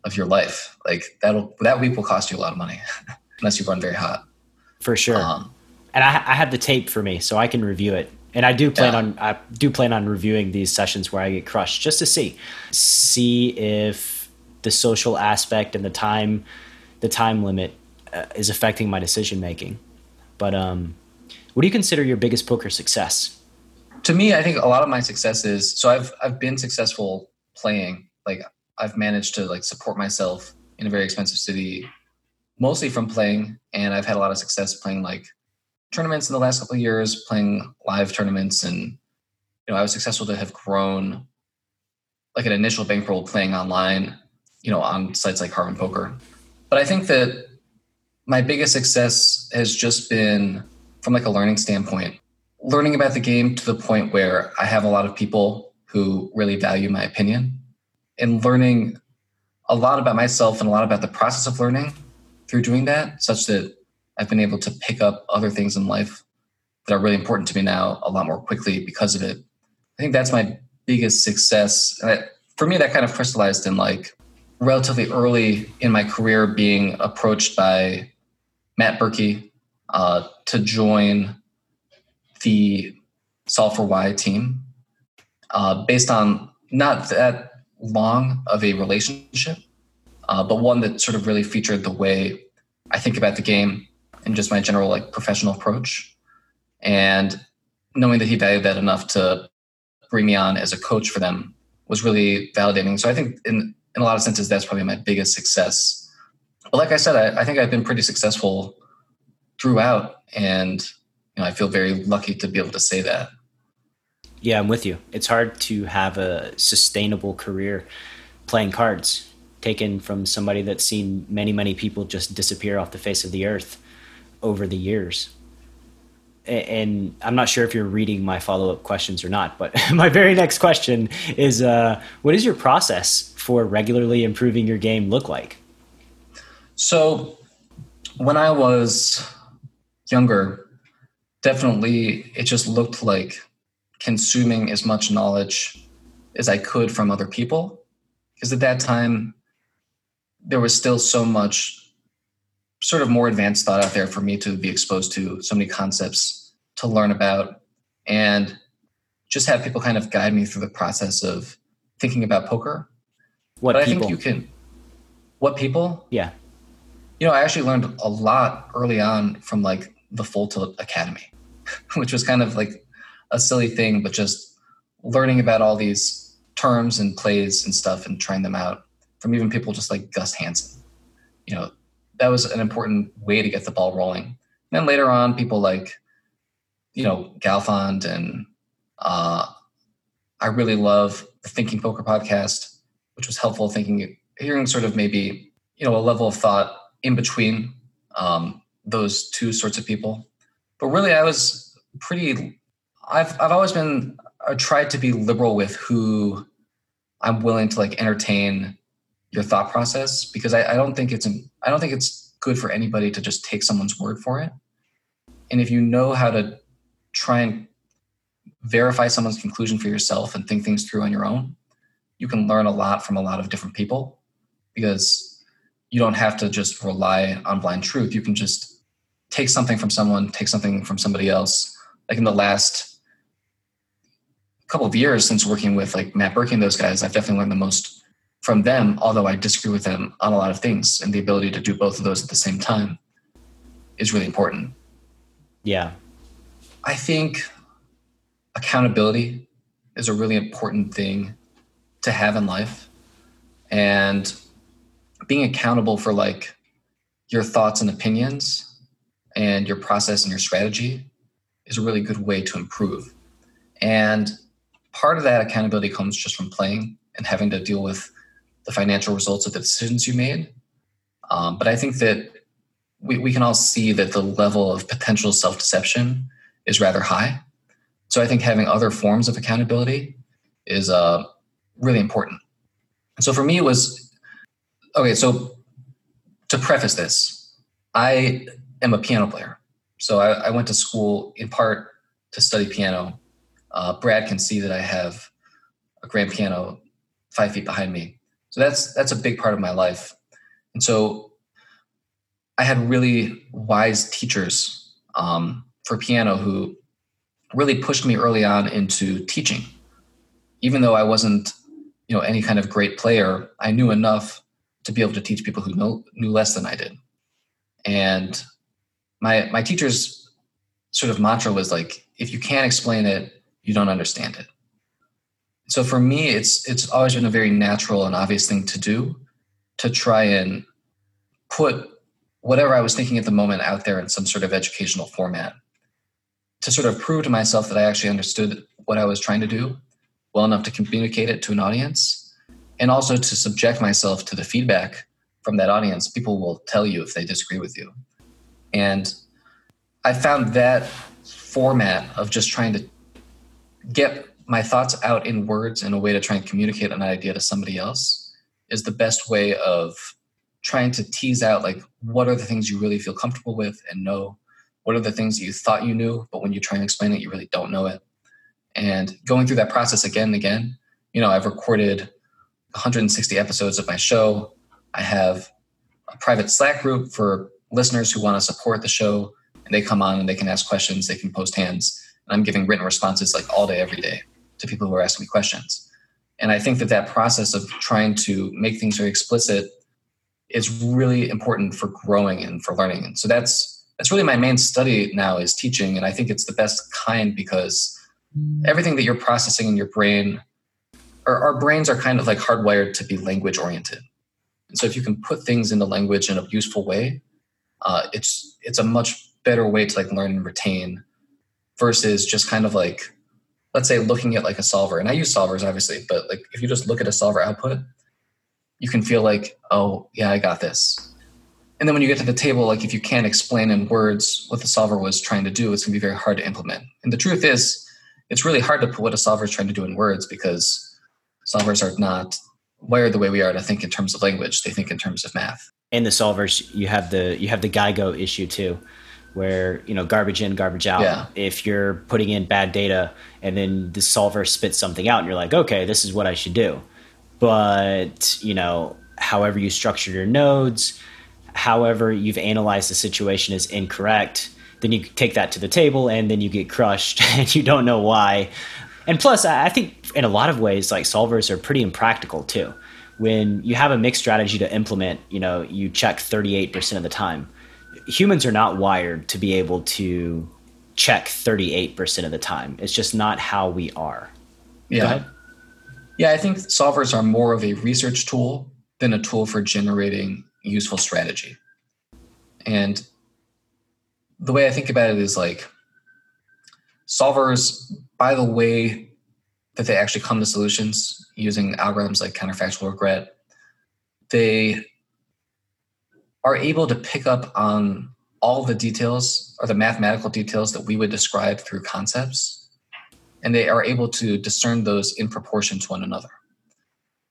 of your life, like that'll that week will cost you a lot of money unless you run very hot. For sure. Um, and I, I have the tape for me, so I can review it. And I do plan yeah. on I do plan on reviewing these sessions where I get crushed just to see see if the social aspect and the time the time limit uh, is affecting my decision making. But um, what do you consider your biggest poker success? to me, I think a lot of my success is so I've I've been successful playing. Like I've managed to like support myself in a very expensive city, mostly from playing, and I've had a lot of success playing like tournaments in the last couple of years, playing live tournaments, and you know I was successful to have grown like an initial bankroll playing online, you know, on sites like Harman Poker. But I think that my biggest success has just been from like a learning standpoint learning about the game to the point where I have a lot of people who really value my opinion and learning a lot about myself and a lot about the process of learning through doing that, such that I've been able to pick up other things in life that are really important to me now a lot more quickly because of it. I think that's my biggest success. for me, that kind of crystallized in like relatively early in my career being approached by Matt Berkey uh, to join the Solve for Why team uh, based on not that long of a relationship, uh, but one that sort of really featured the way I think about the game and just my general like professional approach. And knowing that he valued that enough to bring me on as a coach for them was really validating. So I think in in a lot of senses that's probably my biggest success. But like I said, I, I think I've been pretty successful throughout, and you know, I feel very lucky to be able to say that. Yeah, I'm with you. It's hard to have a sustainable career playing cards, taken from somebody that's seen many, many people just disappear off the face of the earth over the years. And I'm not sure if you're reading my follow up questions or not, but my very next question is uh, what does your process for regularly improving your game look like? So, when I was younger, definitely it just looked like consuming as much knowledge as I could from other people. Because at that time, there was still so much sort of more advanced thought out there for me to be exposed to so many concepts to learn about and just have people kind of guide me through the process of thinking about poker. What but people? I think you can. What people? yeah. You know, I actually learned a lot early on from like the Full Tilt Academy, which was kind of like a silly thing, but just learning about all these terms and plays and stuff and trying them out from even people just like Gus Hansen. You know, that was an important way to get the ball rolling. And then later on, people like, you know, Galfond and uh, I really love the Thinking Poker podcast, which was helpful thinking, hearing sort of maybe, you know, a level of thought in between um, those two sorts of people. But really, I was pretty. I've I've always been. I tried to be liberal with who I'm willing to like entertain your thought process because I, I don't think it's I don't think it's good for anybody to just take someone's word for it. And if you know how to try and verify someone's conclusion for yourself and think things through on your own, you can learn a lot from a lot of different people because you don't have to just rely on blind truth. You can just take something from someone, take something from somebody else. Like in the last couple of years since working with like Matt Berkey and those guys, I've definitely learned the most from them, although I disagree with them on a lot of things. And the ability to do both of those at the same time is really important. Yeah. I think accountability is a really important thing to have in life. And being accountable for like your thoughts and opinions and your process and your strategy is a really good way to improve. And part of that accountability comes just from playing and having to deal with the financial results of the decisions you made. Um, but I think that we, we can all see that the level of potential self deception is rather high. So I think having other forms of accountability is uh, really important. And so for me, it was okay. So to preface this, I am a piano player. So I, I went to school in part to study piano. Uh, Brad can see that I have a grand piano five feet behind me. So that's that's a big part of my life. And so I had really wise teachers um, for piano who really pushed me early on into teaching. Even though I wasn't, you know, any kind of great player, I knew enough to be able to teach people who know, knew less than I did. And my my teacher's sort of mantra was like, if you can't explain it, you don't understand it. So for me, it's it's always been a very natural and obvious thing to do to try and put whatever I was thinking at the moment out there in some sort of educational format to sort of prove to myself that I actually understood what I was trying to do well enough to communicate it to an audience and also to subject myself to the feedback from that audience. People will tell you if they disagree with you. And I found that format of just trying to get my thoughts out in words in a way to try and communicate an idea to somebody else is the best way of trying to tease out like what are the things you really feel comfortable with and know? What are the things you thought you knew but when you try and explain it you really don't know it? And going through that process again and again you know i've recorded 160 episodes of my show. I have a private slack group for listeners who want to support the show and they come on and they can ask questions they can post hands and i'm giving written responses like all day every day to people who are asking me questions. And i think that that process of trying to make things very explicit is really important for growing and for learning. And so that's that's really my main study now is teaching. And i think it's the best kind because everything that you're processing in your brain our, our brains are kind of like hardwired to be language oriented. And so if you can put things into language in a useful way uh, it's it's a much better way to like learn and retain versus just kind of like let's say looking at like a solver and i use solvers obviously but like if you just look at a solver output you can feel like oh yeah i got this. And then when you get to the table like if you can't explain in words what the solver was trying to do it's going to be very hard to implement. And the truth is it's really hard to put what a solver is trying to do in words because solvers are not wired the way we are to think in terms of language. They think in terms of math. And the solvers you have the you have the GIGO issue too where you know garbage in garbage out Yeah. if you're putting in bad data and then the solver spits something out and you're like okay this is what i should do but you know however you structure your nodes, however you've analyzed the situation is incorrect, then you take that to the table and then you get crushed and you don't know why. And plus, I think in a lot of ways, like solvers are pretty impractical too. When you have a mixed strategy to implement, you know, you check 38% of the time. Humans are not wired to be able to check 38% of the time. It's just not how we are. Yeah. Yeah, I think solvers are more of a research tool than a tool for generating useful strategy. And the way I think about it is like solvers, by the way that they actually come to solutions using algorithms like counterfactual regret, they are able to pick up on all the details or the mathematical details that we would describe through concepts, and they are able to discern those in proportion to one another.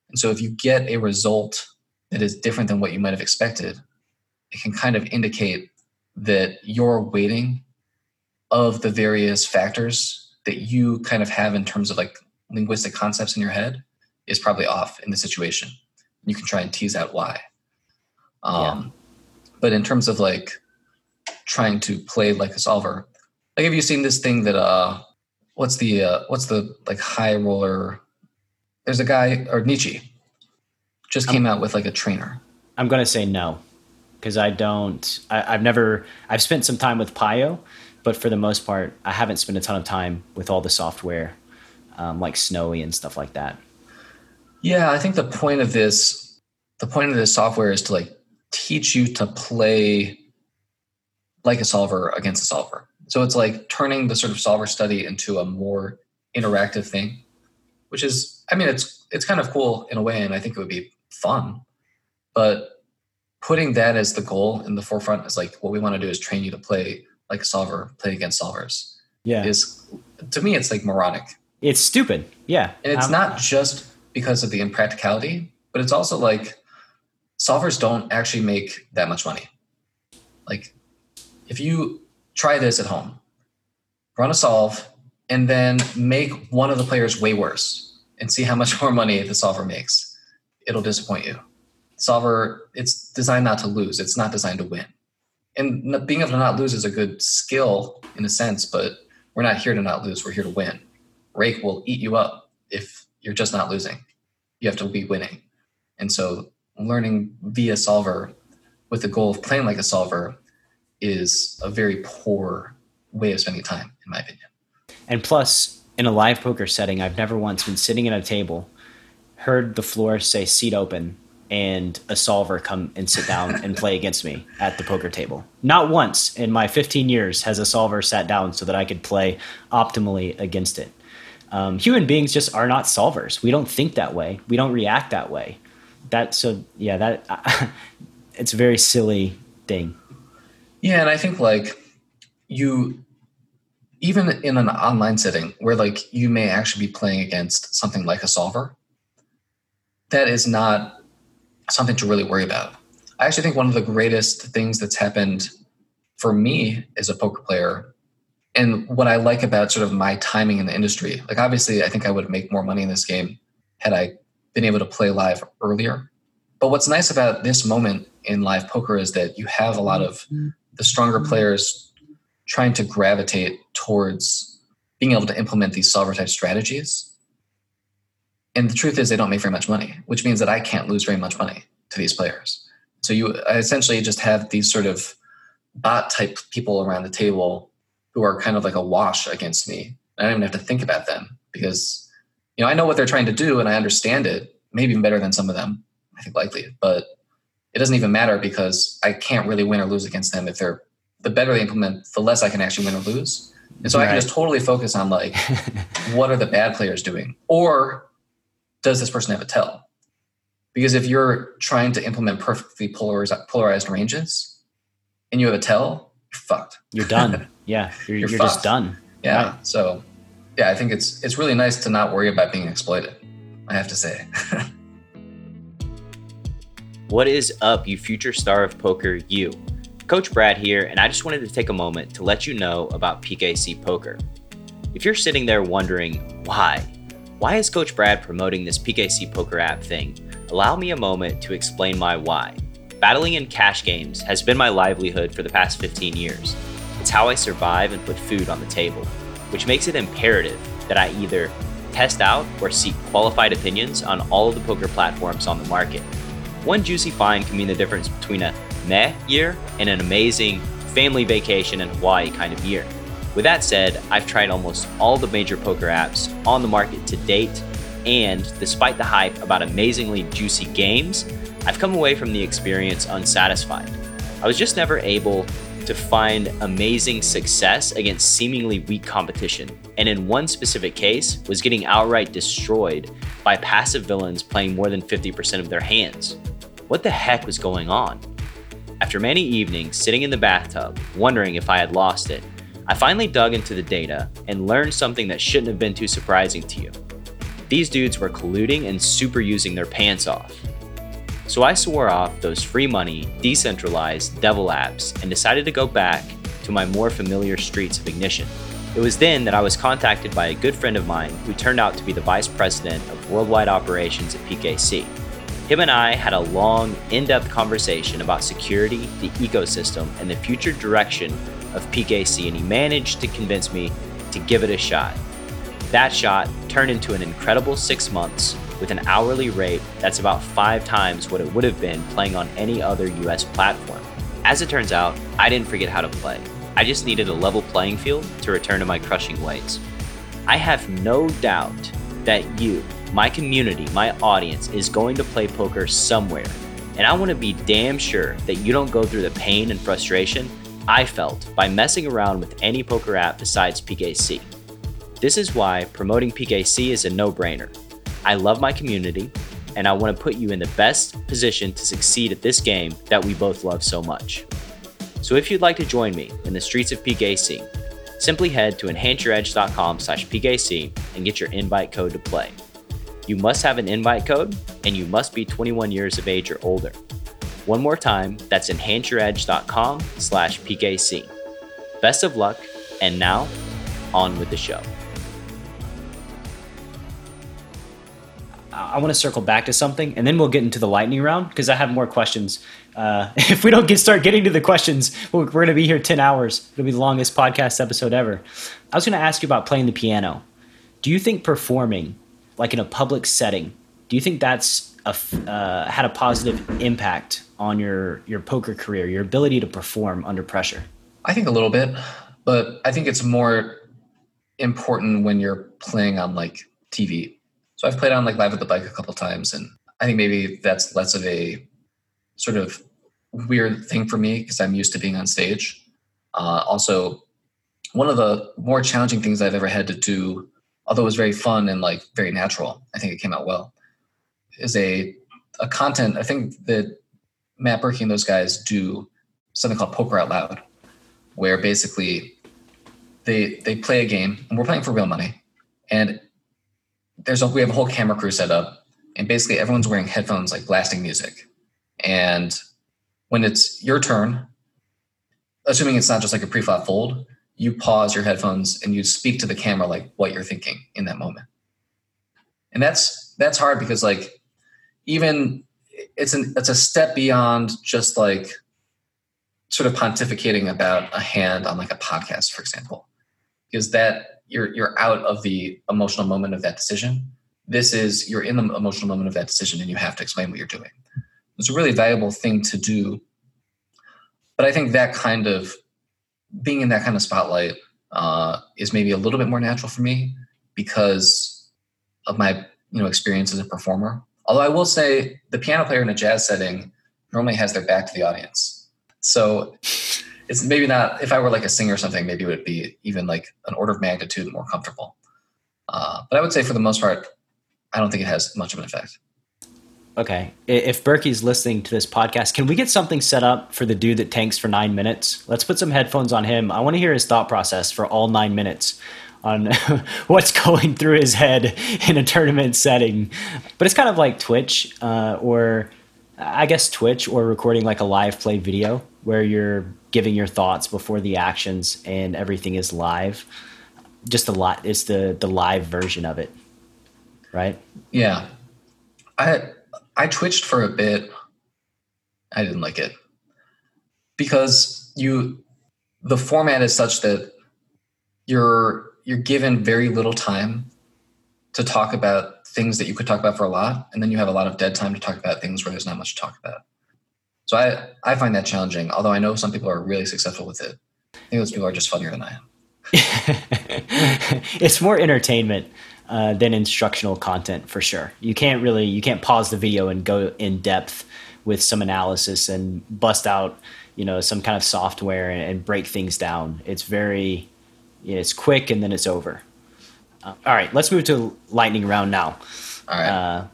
And so if you get a result that is different than what you might have expected, it can kind of indicate that your weighting of the various factors that you kind of have in terms of like linguistic concepts in your head is probably off in the situation. You can try and tease out why. Um, yeah. But in terms of like trying to play like a solver, like have you seen this thing that uh, what's the uh, what's the like high roller? There's a guy or Nietzsche just came I'm, out with like a trainer. I'm gonna say no because I don't. I, have never. I've spent some time with Pio, but for the most part, I haven't spent a ton of time with all the software, um, like Snowie and stuff like that. Yeah, I think the point of this, the point of this software is to like teach you to play like a solver against a solver. So it's like turning the sort of solver study into a more interactive thing, which is, I mean, it's it's kind of cool in a way, and I think it would be fun. But putting that as the goal in the forefront is like what we want to do is train you to play like a solver, play against solvers. Yeah. Is to me it's like moronic. It's stupid. Yeah. And it's um, not just because of the impracticality, but it's also like solvers don't actually make that much money. Like if you try this at home, run a solve, and then make one of the players way worse and see how much more money the solver makes, it'll disappoint you. Solver it's designed not to lose. It's not designed to win. And being able to not lose is a good skill in a sense but we're not here to not lose. We're here to win. Rake will eat you up if you're just not losing. You have to be winning. And so learning via solver with the goal of playing like a solver is a very poor way of spending time in my opinion and plus in a live poker setting i've never once been sitting at a table heard the floor say seat open and a solver come and sit down and play against me at the poker table. Not once in my 15 years has a solver sat down so that I could play optimally against it. Um, human beings just are not solvers. We don't think that way. We don't react that way. That so yeah that it's a very silly thing. Yeah, and I think like you even in an online setting where like you may actually be playing against something like a solver that is not something to really worry about. I actually think one of the greatest things that's happened for me as a poker player and what I like about sort of my timing in the industry, like obviously I think I would make more money in this game had I been able to play live earlier. But what's nice about this moment in live poker is that you have a lot of the stronger mm-hmm. players trying to gravitate towards being able to implement these solver type strategies. And the truth is they don't make very much money which means that i can't lose very much money to these players. So you essentially just have these sort of bot type people around the table who are kind of like a wash against me. I don't even have to think about them because you know i know what they're trying to do and i understand it maybe better than some of them i think likely but it doesn't even matter because i can't really win or lose against them if they're the better they implement the less i can actually win or lose and so right. i can just totally focus on like what are the bad players doing or does this person have a tell? Because if you're trying to implement perfectly polarized, polarized ranges and you have a tell, you're fucked. You're done. Yeah, you're, you're, you're just done. Yeah. Right. So, yeah, I think it's it's really nice to not worry about being exploited. I have to say. what is up, you future star of poker, you? Coach Brad here, and I just wanted to take a moment to let you know about PKC Poker. If you're sitting there wondering why, why is Coach Brad promoting this PKC poker app thing? allow me a moment to explain my why. Battling in cash games has been my livelihood for the past 15 years. It's how I survive and put food on the table, which makes it imperative that I either test out or seek qualified opinions on all of the poker platforms on the market. One juicy find can mean the difference between a meh year and an amazing family vacation in Hawaii kind of year. With that said, I've tried almost all the major poker apps on the market to date, and despite the hype about amazingly juicy games, I've come away from the experience unsatisfied. I was just never able to find amazing success against seemingly weak competition, and in one specific case, was getting outright destroyed by passive villains playing more than 50% of their hands. What the heck was going on? After many evenings sitting in the bathtub, wondering if I had lost it, I finally dug into the data and learned something that shouldn't have been too surprising to you. These dudes were colluding and super using their pants off. So I swore off those free money, decentralized devil apps and decided to go back to my more familiar streets of ignition. It was then that I was contacted by a good friend of mine who turned out to be the vice president of worldwide operations at PKC. Him and I had a long, in depth conversation about security, the ecosystem, and the future direction of PKC, and he managed to convince me to give it a shot. That shot turned into an incredible six months with an hourly rate that's about five times what it would have been playing on any other US platform. As it turns out, I didn't forget how to play. I just needed a level playing field to return to my crushing weights. I have no doubt that you, my community, my audience, is going to play poker somewhere. And I want to be damn sure that you don't go through the pain and frustration I felt by messing around with any poker app besides PKC. This is why promoting PKC is a no brainer. I love my community, and I want to put you in the best position to succeed at this game that we both love so much. So if you'd like to join me in the streets of PKC, simply head to enhanceyouredge.com slash PKC and get your invite code to play. You must have an invite code and you must be 21 years of age or older. One more time, that's enhanceyouredge.com slash PKC. Best of luck, and now, on with the show. I want to circle back to something, and then we'll get into the lightning round because I have more questions. Uh, if we don't get start getting to the questions, we're, going to be here ten hours. It'll be the longest podcast episode ever. I was going to ask you about playing the piano. Do you think performing, like in a public setting, do you think that's a, uh, had a positive impact on your your poker career, your ability to perform under pressure? I think a little bit, but I think it's more important when you're playing on like TV so I've played on like Live at the Bike a couple times, and I think maybe that's less of a sort of weird thing for me because I'm used to being on stage. Uh, also, one of the more challenging things I've ever had to do, although it was very fun and like very natural, I think it came out well, is a a content. I think that Matt Berkey and those guys do something called Poker Out Loud, where basically they they play a game and we're playing for real money, and there's a we have a whole camera crew set up, and basically everyone's wearing headphones like blasting music. And when it's your turn, assuming it's not just like a pre-flop fold, you pause your headphones and you speak to the camera like what you're thinking in that moment. And that's that's hard because like even it's an it's a step beyond just like sort of pontificating about a hand on like a podcast, for example. Because that you're you're out of the emotional moment of that decision. This is you're in the emotional moment of that decision and you have to explain what you're doing. It's a really valuable thing to do. But I think that kind of being in that kind of spotlight uh, is maybe a little bit more natural for me because of my you know experience as a performer. Although I will say the piano player in a jazz setting normally has their back to the audience. So it's maybe not if I were like a singer or something, maybe it would be even like an order of magnitude more comfortable. Uh, but I would say for the most part, I don't think it has much of an effect. Okay. If Berkey's listening to this podcast, can we get something set up for the dude that tanks for nine minutes? Let's put some headphones on him. I want to hear his thought process for all nine minutes on what's going through his head in a tournament setting. But it's kind of like Twitch, uh, or I guess Twitch, or recording like a live play video where you're giving your thoughts before the actions and everything is live. Just a lot. It's the the live version of it, right? Yeah, I I twitched for a bit. I didn't like it because you the format is such that you're you're given very little time to talk about things that you could talk about for a lot, and then you have a lot of dead time to talk about things where there's not much to talk about. So I I find that challenging. Although I know some people are really successful with it. I think those people are just funnier than I am. it's more entertainment uh, than instructional content for sure. You can't really you can't pause the video and go in depth with some analysis and bust out you know some kind of software and, and break things down. It's very you know, it's quick and then it's over. All right, let's move to lightning round now. All right. Uh,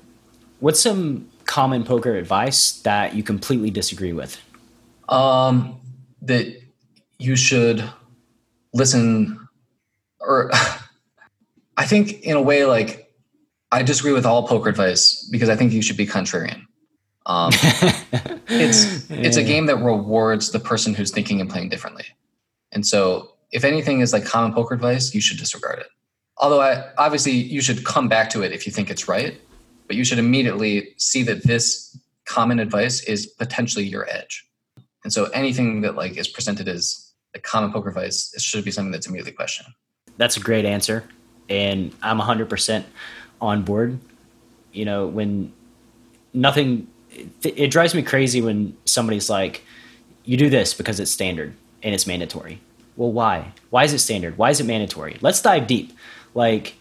what's some common poker advice that you completely disagree with? Um, that you should listen, or I think in a way, like I disagree with all poker advice because I think you should be contrarian. Um, it's it's a game that rewards the person who's thinking and playing differently, and so if anything is like common poker advice, you should disregard it. Although I, obviously you should come back to it if you think it's right, but you should immediately see that this common advice is potentially your edge. And so anything that like is presented as a common poker advice, it should be something that's immediately questioned. That's a great answer, and I'm 100% on board. You know, when nothing, it, it drives me crazy when somebody's like, "You do this because it's standard and it's mandatory." Well, why? Why is it standard? Why is it mandatory? Let's dive deep. Like,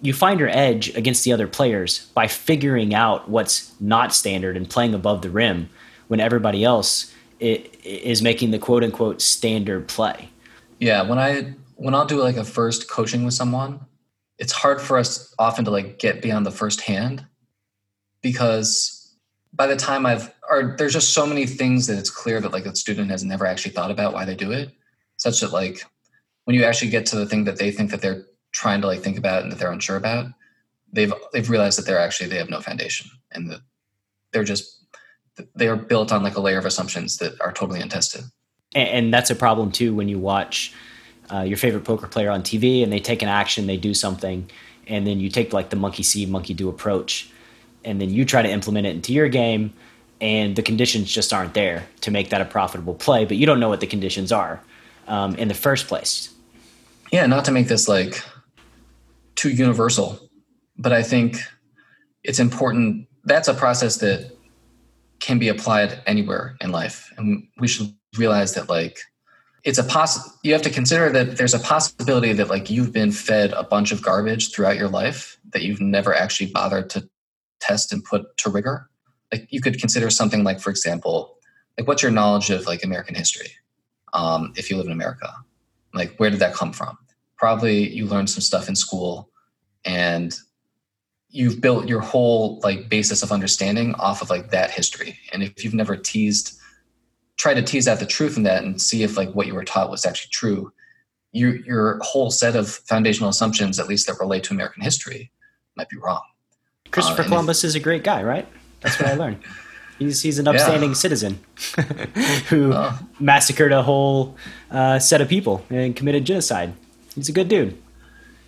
you find your edge against the other players by figuring out what's not standard and playing above the rim when everybody else is making the quote unquote standard play. Yeah, when I when I'll do like a first coaching with someone, it's hard for us often to like get beyond the first hand because by the time I've or there's just so many things that it's clear that like a student has never actually thought about why they do it such that like when you actually get to the thing that they think that they're trying to like think about and that they're unsure about, they've they've realized that they're actually they have no foundation and that they're just they are built on like a layer of assumptions that are totally untested. And, and that's a problem too when you watch uh, your favorite poker player on TV and they take an action, they do something, and then you take like the monkey see, monkey do approach, and then you try to implement it into your game, and the conditions just aren't there to make that a profitable play, but you don't know what the conditions are um, in the first place. Yeah, not to make this like too universal, but I think it's important. That's a process that can be applied anywhere in life, and we should realize that like it's a poss. You have to consider that there's a possibility that like you've been fed a bunch of garbage throughout your life that you've never actually bothered to test and put to rigor. Like you could consider something like, for example, like what's your knowledge of like American history? um, if you live in America. Like, where did that come from? Probably you learned some stuff in school and you've built your whole like basis of understanding off of like that history. And if you've never teased, try to tease out the truth in that and see if like what you were taught was actually true, your your whole set of foundational assumptions, at least that relate to American history, might be wrong. Christopher uh, Columbus if, is a great guy, right? That's what I learned. He's he's an upstanding yeah. citizen who uh, massacred a whole uh, set of people and committed genocide. He's a good dude.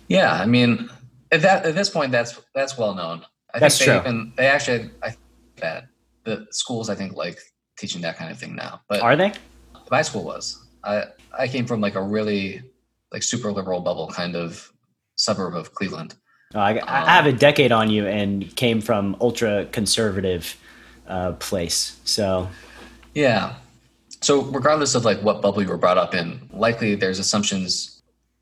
Yeah, I mean, at that at this point, that's that's well known. I that's think they true. even they actually I think that the schools I think like teaching that kind of thing now. But are they? My school was. I I came from like a really like super liberal bubble kind of suburb of Cleveland. Oh, I, um, I have a decade on you and came from ultra conservative uh, place. So, yeah. So regardless of like what bubble you were brought up in, likely there's assumptions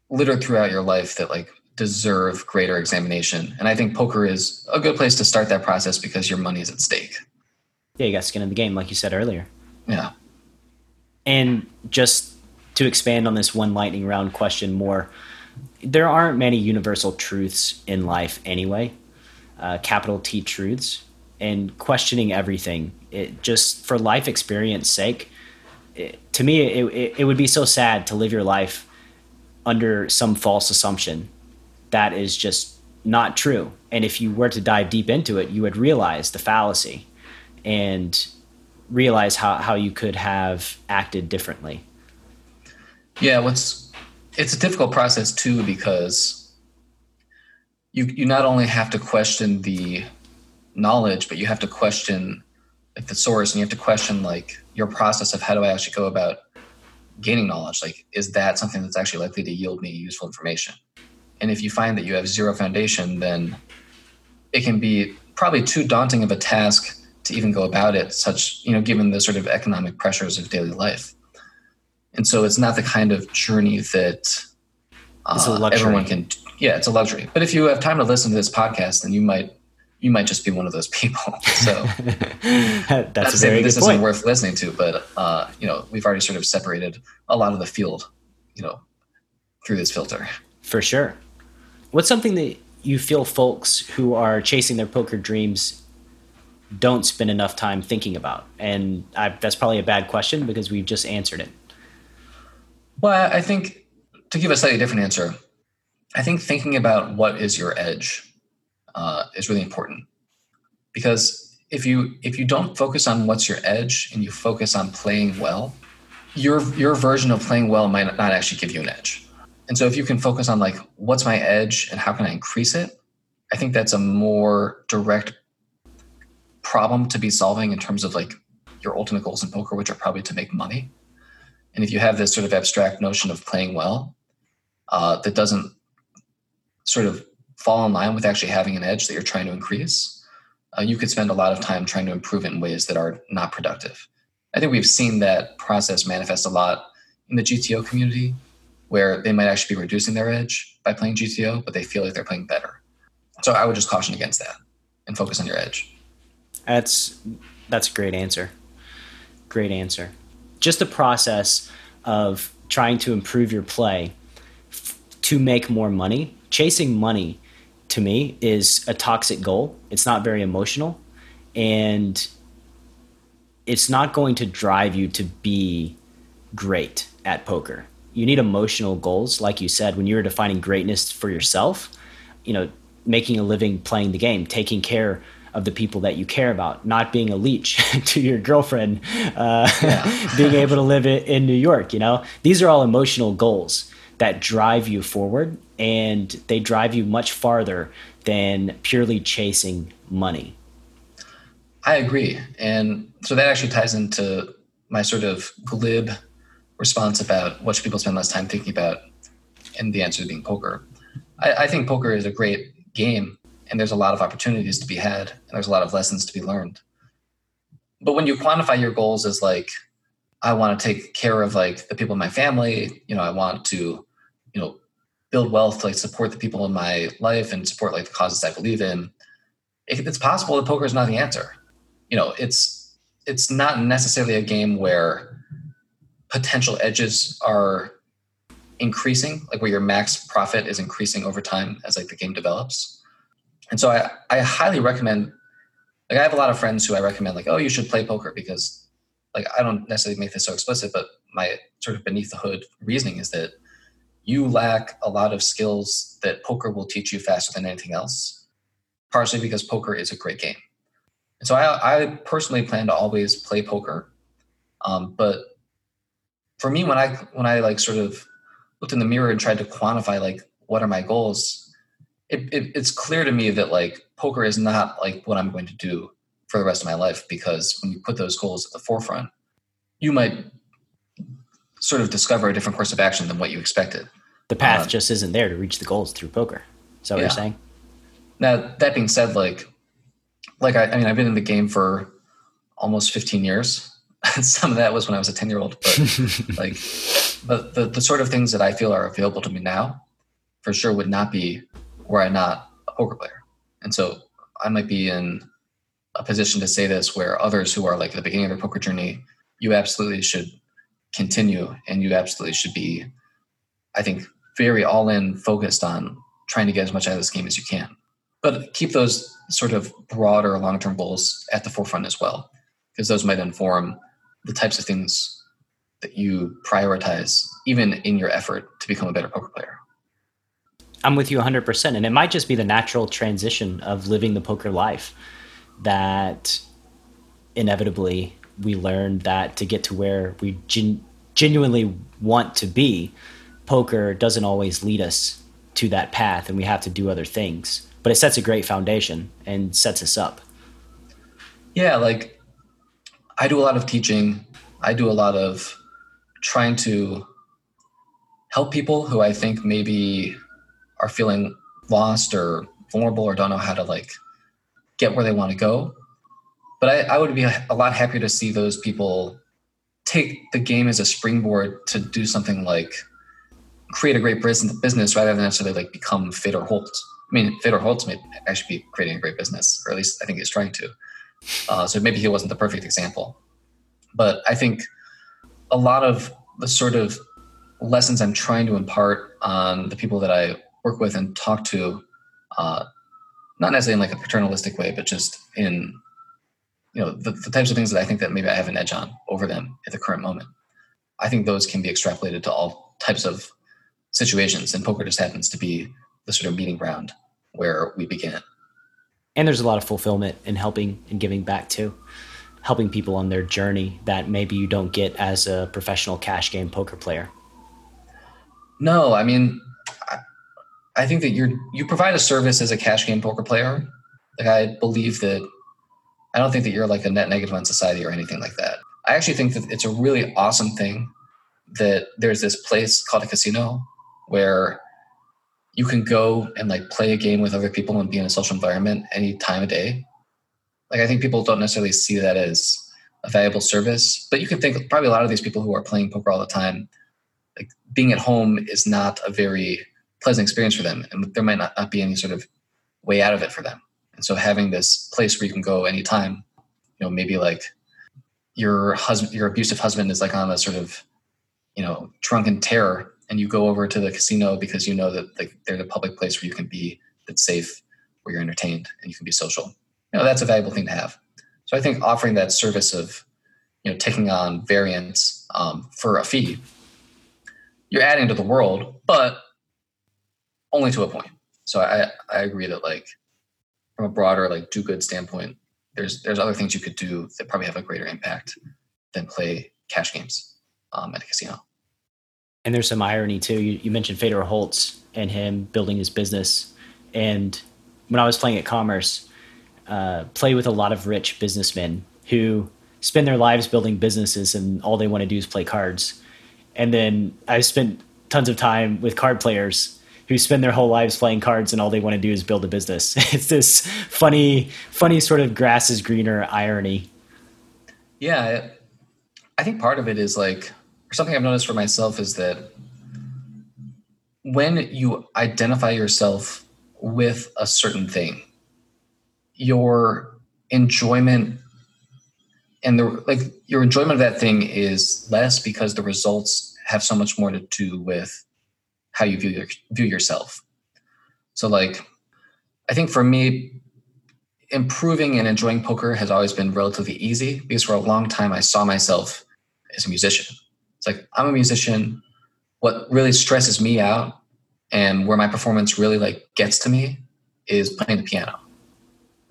littered throughout your life that like deserve greater examination. And I think poker is a good place to start that process because your money is at stake. Yeah, you got skin in the game, like you said earlier. Yeah. And just to expand on this one lightning round question more, there aren't many universal truths in life anyway, uh, capital T truths and questioning everything. It just for life experience sake. It, to me, it, it, it would be so sad to live your life under some false assumption that is just not true. And if you were to dive deep into it, you would realize the fallacy and realize how, how you could have acted differently. Yeah, what's it's a difficult process too because you you not only have to question the knowledge, but you have to question like the source and you have to question like your process of how do I actually go about gaining knowledge? Like, is that something that's actually likely to yield me useful information? And if you find that you have zero foundation, then it can be probably too daunting of a task to even go about it, such, you know, given the sort of economic pressures of daily life. And so it's not the kind of journey that uh, everyone can, yeah, it's a luxury. But if you have time to listen to this podcast, then you might you might just be one of those people. So that's not to say that this point. isn't worth listening to, but uh, you know, we've already sort of separated a lot of the field, you know, through this filter. For sure. What's something that you feel folks who are chasing their poker dreams don't spend enough time thinking about? And I, that's probably a bad question because we've just answered it. Well, I think to give a slightly different answer, I think thinking about what is your edge uh, is really important because if you if you don't focus on what's your edge and you focus on playing well, your your version of playing well might not actually give you an edge. And so if you can focus on like what's my edge and how can I increase it, I think that's a more direct problem to be solving in terms of like your ultimate goals in poker, which are probably to make money. And if you have this sort of abstract notion of playing well uh, that doesn't sort of fall in line with actually having an edge that you're trying to increase, uh, you could spend a lot of time trying to improve it in ways that are not productive. I think we've seen that process manifest a lot in the GTO community, where they might actually be reducing their edge by playing GTO, but they feel like they're playing better. So I would just caution against that and focus on your edge. That's that's a great answer. Great answer. Just the process of trying to improve your play f- to make more money. Chasing money to me is a toxic goal. It's not very emotional and it's not going to drive you to be great at poker. You need emotional goals, like you said, when you're defining greatness for yourself, you know, making a living playing the game, taking care of the people that you care about, not being a leech to your girlfriend, uh, yeah. being able to live in New York. You know, these are all emotional goals that drive you forward and they drive you much farther than purely chasing money. I agree. And so that actually ties into my sort of glib response about what should people spend less time thinking about and the answer being poker. I, I think poker is a great game and there's a lot of opportunities to be had and there's a lot of lessons to be learned. But when you quantify your goals as like, I want to take care of like the people in my family, you know, I want to build wealth to like support the people in my life and support like the causes I believe in, it, it's possible that poker is not the answer. You know, it's it's not necessarily a game where potential edges are increasing, like where your max profit is increasing over time as like the game develops. And so I, I highly recommend like I have a lot of friends who I recommend like, oh, you should play poker because like I don't necessarily make this so explicit, but my sort of beneath the hood reasoning is that you lack a lot of skills that poker will teach you faster than anything else, partially because poker is a great game. And so I, I personally plan to always play poker. Um, but for me, when I when I like sort of looked in the mirror and tried to quantify like what are my goals, it, it, it's clear to me that like poker is not like what I'm going to do for the rest of my life because when you put those goals at the forefront, you might sort of discover a different course of action than what you expected the path uh, just isn't there to reach the goals through poker. Is that what yeah. you're saying? Now that being said, like, like I, I mean, I've been in the game for almost 15 years. Some of that was when I was a 10 year old, but like, but the the sort of things that I feel are available to me now, for sure, would not be were I not a poker player. And so I might be in a position to say this where others who are like at the beginning of their poker journey, you absolutely should continue and you absolutely should be, I think, very all in focused on trying to get as much out of this game as you can. But keep those sort of broader long term goals at the forefront as well, because those might inform the types of things that you prioritize, even in your effort to become a better poker player. I'm with you 100%. And it might just be the natural transition of living the poker life that inevitably we learn that to get to where we gen- genuinely want to be, poker doesn't always lead us to that path and we have to do other things. But it sets a great foundation and sets us up Yeah, like I do a lot of teaching. I do a lot of trying to help people who I think maybe are feeling lost or vulnerable or don't know how to like get where they want to go. But I, I would be a lot happier to see those people take the game as a springboard to do something like create a great business rather than necessarily like become fit Fedor Holz. I mean, Fedor Holz may actually be creating a great business, or at least I think he's trying to. Uh, so maybe he wasn't the perfect example. But I think a lot of the sort of lessons I'm trying to impart on the people that I work with and talk to, uh, not necessarily in like a paternalistic way, but just in you know the, the types of things that I think that maybe I have an edge on over them at the current moment. I think those can be extrapolated to all types of situations, and poker just happens to be the sort of meeting ground where we begin. And there's a lot of fulfillment in helping and giving back too, helping people on their journey that maybe you don't get as a professional cash game poker player. No, I mean, I, I think that you're you provide a service as a cash game poker player. Like I believe that I don't think that you're like a net negative on society or anything like that. I actually think that it's a really awesome thing that there's this place called a casino where you can go and like play a game with other people and be in a social environment any time of day. Like I think people don't necessarily see that as a valuable service, but you can think probably a lot of these people who are playing poker all the time, like being at home is not a very pleasant experience for them, and there might not, not be any sort of way out of it for them. And so having this place where you can go anytime, you know, maybe like your husband, your abusive husband is like on a sort of, you know, drunken terror and you go over to the casino because you know that like they're the public place where you can be that's safe, where you're entertained and you can be social. You know, that's a valuable thing to have. So I think offering that service of, you know, taking on variance um, for a fee, you're adding to the world, but only to a point. So I, I agree that like from a broader like do good standpoint, there's there's other things you could do that probably have a greater impact than play cash games um, at a casino and there's some irony too. You, you, mentioned Fedor Holz and him building his business, and when I was playing at Commerce, uh, play with a lot of rich businessmen who spend their lives building businesses, and all they want to do is play cards. And then I spent tons of time with card players who spend their whole lives playing cards, and all they want to do is build a business. it's this funny, funny sort of grass is greener irony. Yeah, I think part of it is like something I've noticed for myself is that when you identify yourself with a certain thing, your enjoyment and the like your enjoyment of that thing is less because the results have so much more to do with how you view your, view yourself. So like I think for me improving and enjoying poker has always been relatively easy because for a long time I saw myself as a musician. It's like I'm a musician. What really stresses me out and where my performance really like gets to me is playing the piano.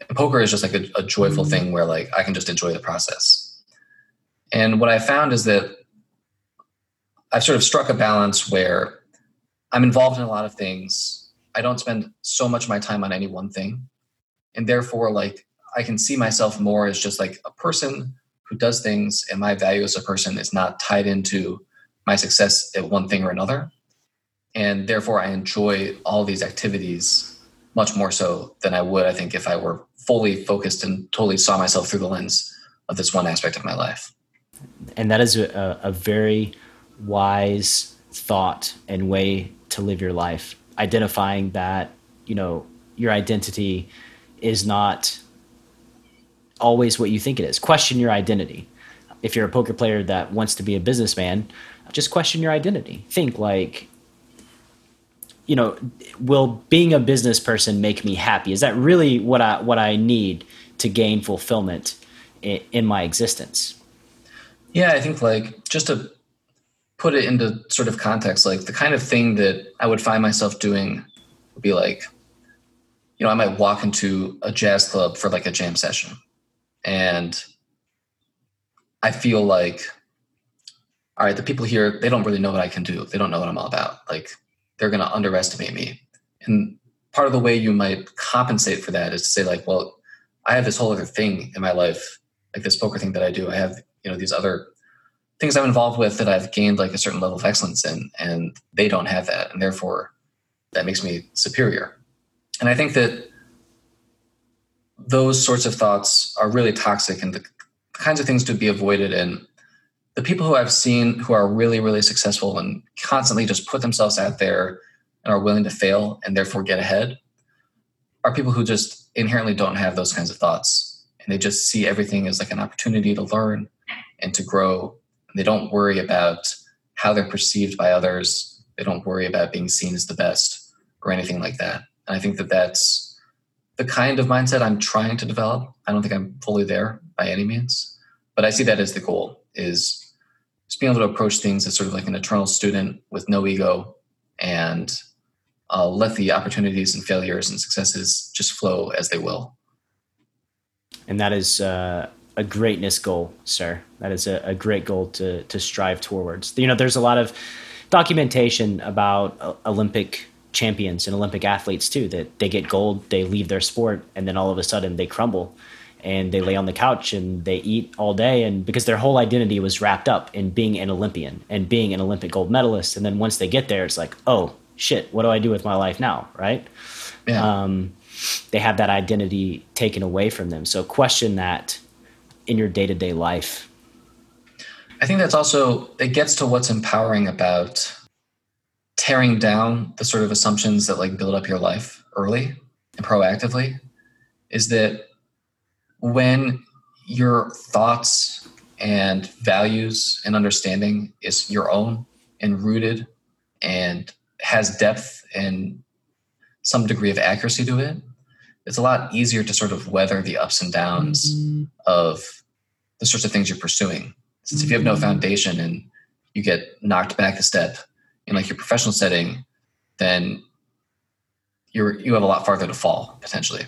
And poker is just like a, a joyful mm-hmm. thing where like I can just enjoy the process. And what I found is that I've sort of struck a balance where I'm involved in a lot of things. I don't spend so much of my time on any one thing. And therefore, like I can see myself more as just like a person who does things and my value as a person is not tied into my success at one thing or another. And therefore i enjoy all these activities much more so than i would i think if i were fully focused and totally saw myself through the lens of this one aspect of my life. And that is a, a very wise thought and way to live your life. Identifying that you know your identity is not always what you think it is. Question your identity. If you're a poker player that wants to be a businessman, just question your identity. Think like, you know, will being a business person make me happy? Is that really what I what I need to gain fulfillment in, in my existence? Yeah, I think like just to put it into sort of context, like the kind of thing that I would find myself doing would be like, you know, I might walk into a jazz club for like a jam session and I feel like, all right, the people here, they don't really know what I can do. They don't know what I'm all about. Like, they're going to underestimate me. And part of the way you might compensate for that is to say, like, well, I have this whole other thing in my life, like this poker thing that I do. I have, you know, these other things I'm involved with that I've gained like a certain level of excellence in, and they don't have that. And therefore, that makes me superior. And I think that those sorts of thoughts are really toxic and the kinds of things to be avoided. And the people who I've seen who are really, really successful and constantly just put themselves out there and are willing to fail and therefore get ahead are people who just inherently don't have those kinds of thoughts. And they just see everything as like an opportunity to learn and to grow. And they don't worry about how they're perceived by others. They don't worry about being seen as the best or anything like that. And I think that that's the kind of mindset I'm trying to develop. I don't think I'm fully there by any means, but I see that as the goal is just being able to approach things as sort of like an eternal student with no ego and uh, let the opportunities and failures and successes just flow as they will. And that is uh, a greatness goal, sir. That is a, a, great goal to to strive towards. You know, there's a lot of documentation about uh, Olympic champions and Olympic athletes too that they get gold, they leave their sport, and then all of a sudden they crumble and they lay on the couch and they eat all day. And because their whole identity was wrapped up in being an Olympian and being an Olympic gold medalist. And then once they get there it's like oh shit what do I do with my life now? Right? Yeah. um, they have that identity taken away from them. So question that in your day-to-day life. I think that's also it gets to what's empowering about tearing down the sort of assumptions that like build up your life early and proactively is that when your thoughts and values and understanding is your own and rooted and has depth and some degree of accuracy to it, it's a lot easier to sort of weather the ups and downs mm-hmm. of the sorts of things you're pursuing. Since if you have no foundation and you get knocked back a step in like your professional setting, then you're you have a lot farther to fall potentially.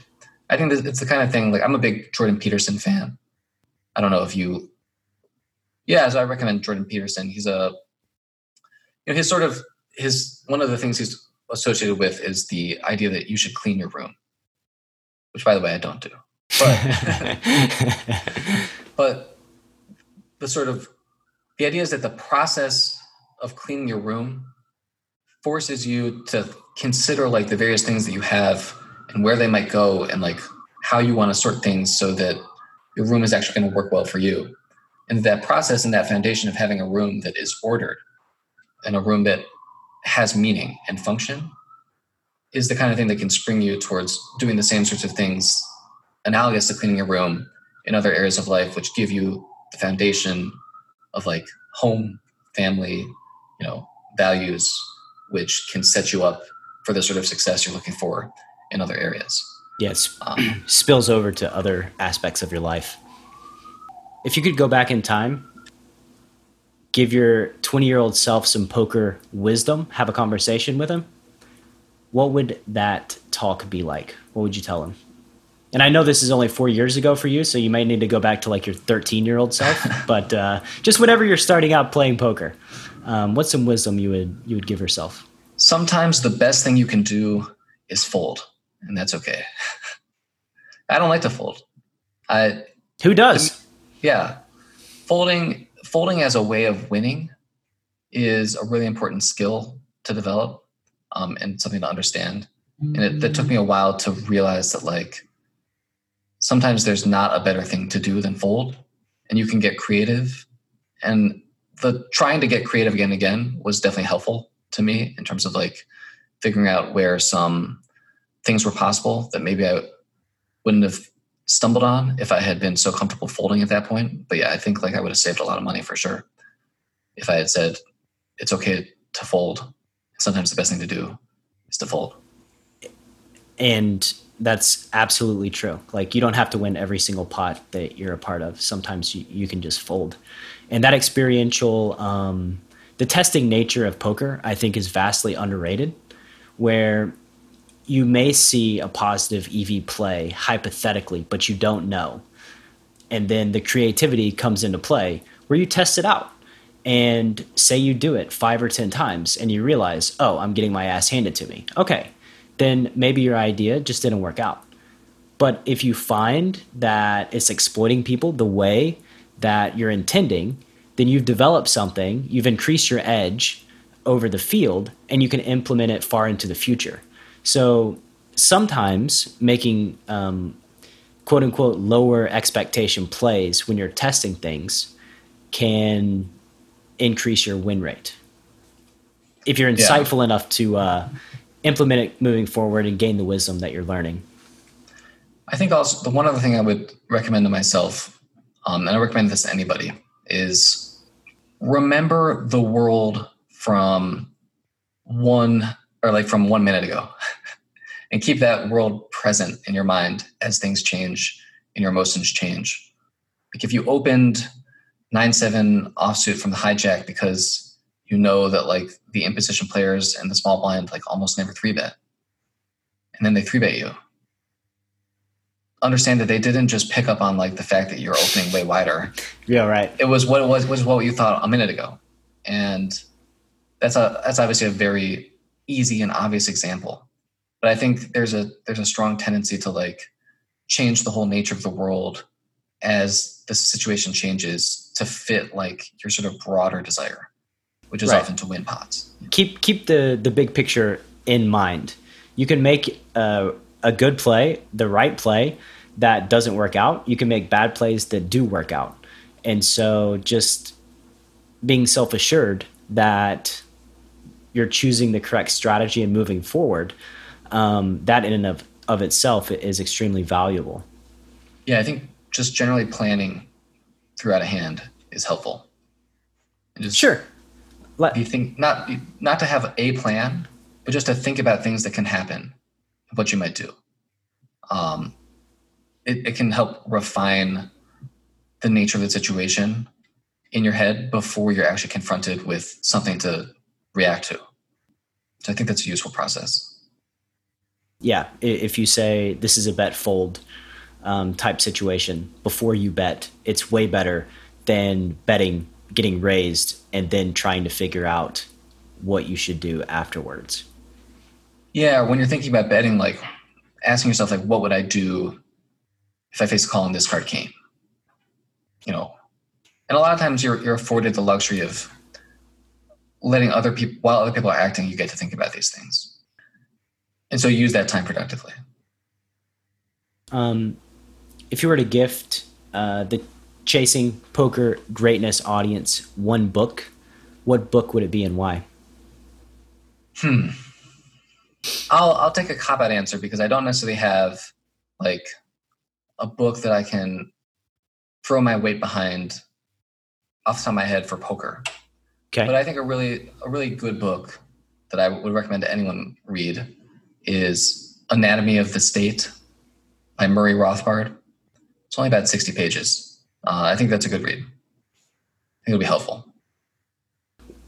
I think it's the kind of thing like I'm a big Jordan Peterson fan. I don't know if you, yeah, so I recommend Jordan Peterson. He's a, you know, his sort of his one of the things he's associated with is the idea that you should clean your room, which by the way I don't do, but but the sort of the idea is that the process of cleaning your room forces you to consider like the various things that you have and where they might go and like how you want to sort things so that your room is actually going to work well for you. And that process and that foundation of having a room that is ordered and a room that has meaning and function is the kind of thing that can spring you towards doing the same sorts of things analogous to cleaning your room in other areas of life which give you the foundation of like home family you know values which can set you up for the sort of success you're looking for in other areas. Yes um, spills over to other aspects of your life. If you could go back in time give your 20 year old self some poker wisdom have a conversation with him what would that talk be like? What would you tell him? And I know this is only four years ago for you, so you might need to go back to like your 13 year old self. but uh, just whenever you're starting out playing poker, um, what's some wisdom you would you would give yourself? Sometimes the best thing you can do is fold, and that's okay. I don't like to fold. I who does? Yeah, folding folding as a way of winning is a really important skill to develop um, and something to understand. And it, it took me a while to realize that like sometimes there's not a better thing to do than fold, and you can get creative and the trying to get creative again and again was definitely helpful to me in terms of like figuring out where some things were possible that maybe I wouldn't have stumbled on if I had been so comfortable folding at that point. But yeah, I think like I would have saved a lot of money for sure if I had said it's okay to fold. Sometimes the best thing to do is to fold. And that's absolutely true. Like you don't have to win every single pot that you're a part of. Sometimes you, you can just fold and that experiential um, the testing nature of poker i think is vastly underrated where you may see a positive ev play hypothetically but you don't know. And then the creativity comes into play where you test it out. And say you do it five or ten times and you realize oh i'm getting my ass handed to me. Okay then maybe your idea just didn't work out. But if you find that it's exploiting people the way that you're intending, then you've developed something, you've increased your edge over the field, and you can implement it far into the future. So sometimes making um, quote unquote lower expectation plays when you're testing things can increase your win rate. If you're insightful yeah. enough to uh, implement it moving forward and gain the wisdom that you're learning. I think also the one other thing I would recommend to myself, um, and I recommend this to anybody, is remember the world from one or like from one minute ago and keep that world present in your mind as things change and your emotions change. Like if you opened 9-7 offsuit from the hijack because you know that like the in position players and the small blind like almost never three bet. And then they three bet you. Understand that they didn't just pick up on like the fact that you're opening way wider. Yeah, right. It was what it was was what you thought a minute ago. And that's a that's obviously a very easy and obvious example but I think there's a there's a strong tendency to like change the whole nature of the world as the situation changes to fit like your sort of broader desire, which is right. often to win pots. Keep keep the the big picture in mind. You can make a, a good play, the right play that doesn't work out. You can make bad plays that do work out, and so just being self assured that you're choosing the correct strategy and moving forward um, that in and of, of itself is extremely valuable. Yeah, I think just generally planning throughout a hand is helpful. And just sure. Let, you think not not to have a plan, but just to think about things that can happen, what you might do. Um, it, it can help refine the nature of the situation in your head before you're actually confronted with something to react to. So I think that's a useful process yeah, if you say this is a bet fold um, type situation before you bet, it's way better than betting getting raised and then trying to figure out what you should do afterwards. Yeah, when you're thinking about betting, like asking yourself, like, what would I do if I face a call and this card came? You know, and a lot of times you're you're afforded the luxury of letting other people while other people are acting, you get to think about these things. And so use that time productively. Um, if you were to gift uh, the chasing poker greatness audience one book what book would it be and why? Hmm i'll i'll take a cop out answer because i don't necessarily have like a book that i can throw my weight behind off the top of my head for poker okay but i think a really a really good book that i would recommend to anyone read is Anatomy of the State by Murray Rothbard. It's only about 60 pages. Uh, I think that's a good read. I think it'll be helpful.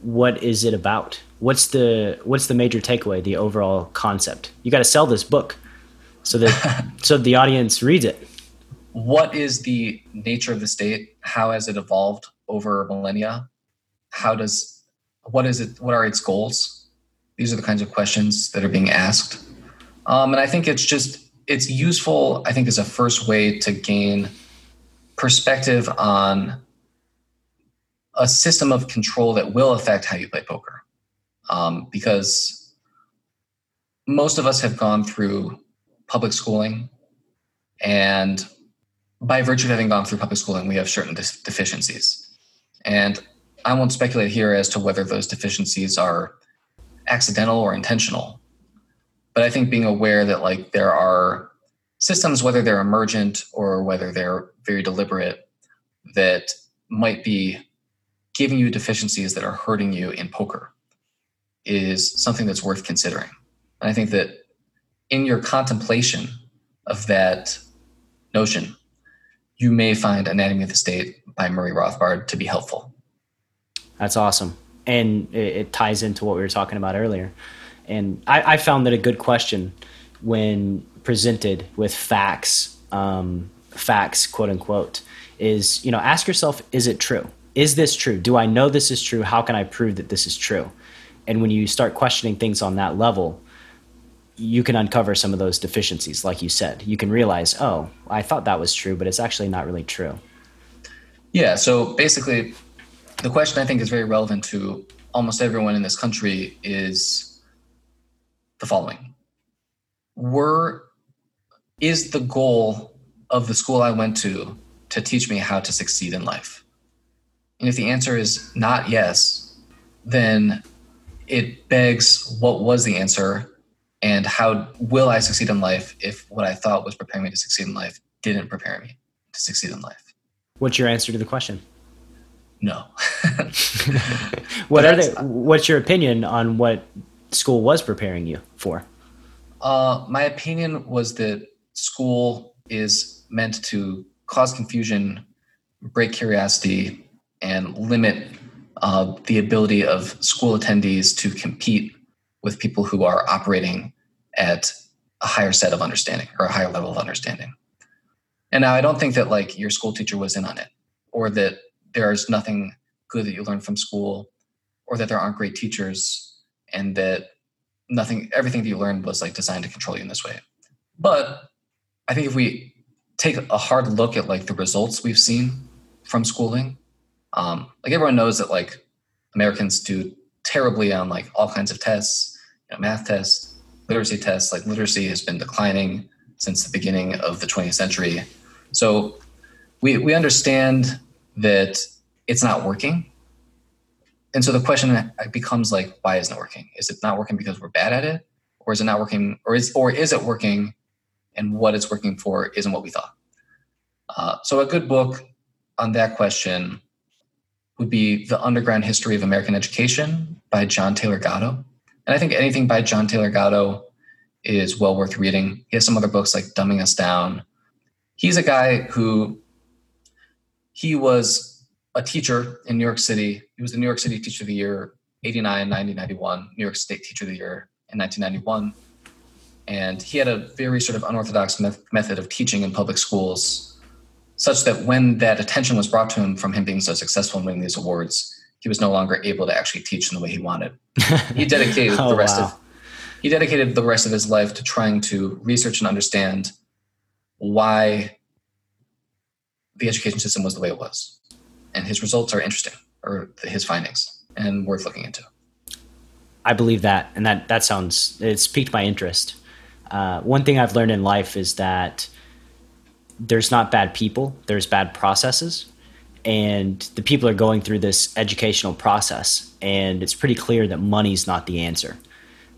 What is it about? What's the what's the major takeaway? The overall concept. You got to sell this book so that so the audience reads it. What is the nature of the state? How has it evolved over millennia? How does what is it? What are its goals? These are the kinds of questions that are being asked. Um, and I think it's just, it's useful, I think, as a first way to gain perspective on a system of control that will affect how you play poker. Um, because most of us have gone through public schooling, and by virtue of having gone through public schooling, we have certain deficiencies. And I won't speculate here as to whether those deficiencies are accidental or intentional. But I think being aware that like there are systems, whether they're emergent or whether they're very deliberate, that might be giving you deficiencies that are hurting you in poker is something that's worth considering. And I think that in your contemplation of that notion, you may find Anatomy of the State by Murray Rothbard to be helpful. That's awesome and it, ties into what we were talking about earlier. And I, I found that a good question when presented with facts, um, facts, quote unquote, is you know ask yourself, is it true? Is this true? Do I know this is true? How can I prove that this is true? And when you start questioning things on that level, you can uncover some of those deficiencies, like you said. You can realize, oh, I thought that was true, but it's actually not really true. Yeah. So basically, the question I think is very relevant to almost everyone in this country is the following Were is the goal of the school I went to to teach me how to succeed in life? And if the answer is not yes, then it begs what was the answer and how will I succeed in life if what I thought was preparing me to succeed in life didn't prepare me to succeed in life? What's your answer to the question? No. what are they, what's your opinion on what school was preparing you for? Uh, my opinion was that school is meant to cause confusion, break curiosity, and limit uh, the ability of school attendees to compete with people who are operating at a higher set of understanding or a higher level of understanding. And now I don't think that like your school teacher was in on it or that there's nothing good that you learn from school or that there aren't great teachers and that nothing everything that you learned was like designed to control you in this way. But I think if we take a hard look at like the results we've seen from schooling, um, like everyone knows that like Americans do terribly on like all kinds of tests, you know, math tests, literacy tests. Like literacy has been declining since the beginning of the 20th century. So we we understand that it's not working. And so the question becomes like, why isn't it working? Is it not working because we're bad at it, or is it not working, or is or is it working, and what it's working for isn't what we thought? Uh, so a good book on that question would be The Underground History of American Education by John Taylor Gatto. And I think anything by John Taylor Gatto is well worth reading. He has some other books like Dumbing Us Down. He's a guy who he was a teacher in New York City. He was the New York City Teacher of the Year 89, 90, 91, New York State Teacher of the Year in 1991. And he had a very sort of unorthodox method of teaching in public schools such that when that attention was brought to him from him being so successful in winning these awards, he was no longer able to actually teach in the way he wanted. He dedicated oh, the rest wow. of he dedicated the rest of his life to trying to research and understand why the education system was the way it was. And his results are interesting, or his findings, and worth looking into. I believe that, and that that sounds it's piqued my interest. Uh, one thing I've learned in life is that there's not bad people, there's bad processes. And the people are going through this educational process, and it's pretty clear that money's not the answer.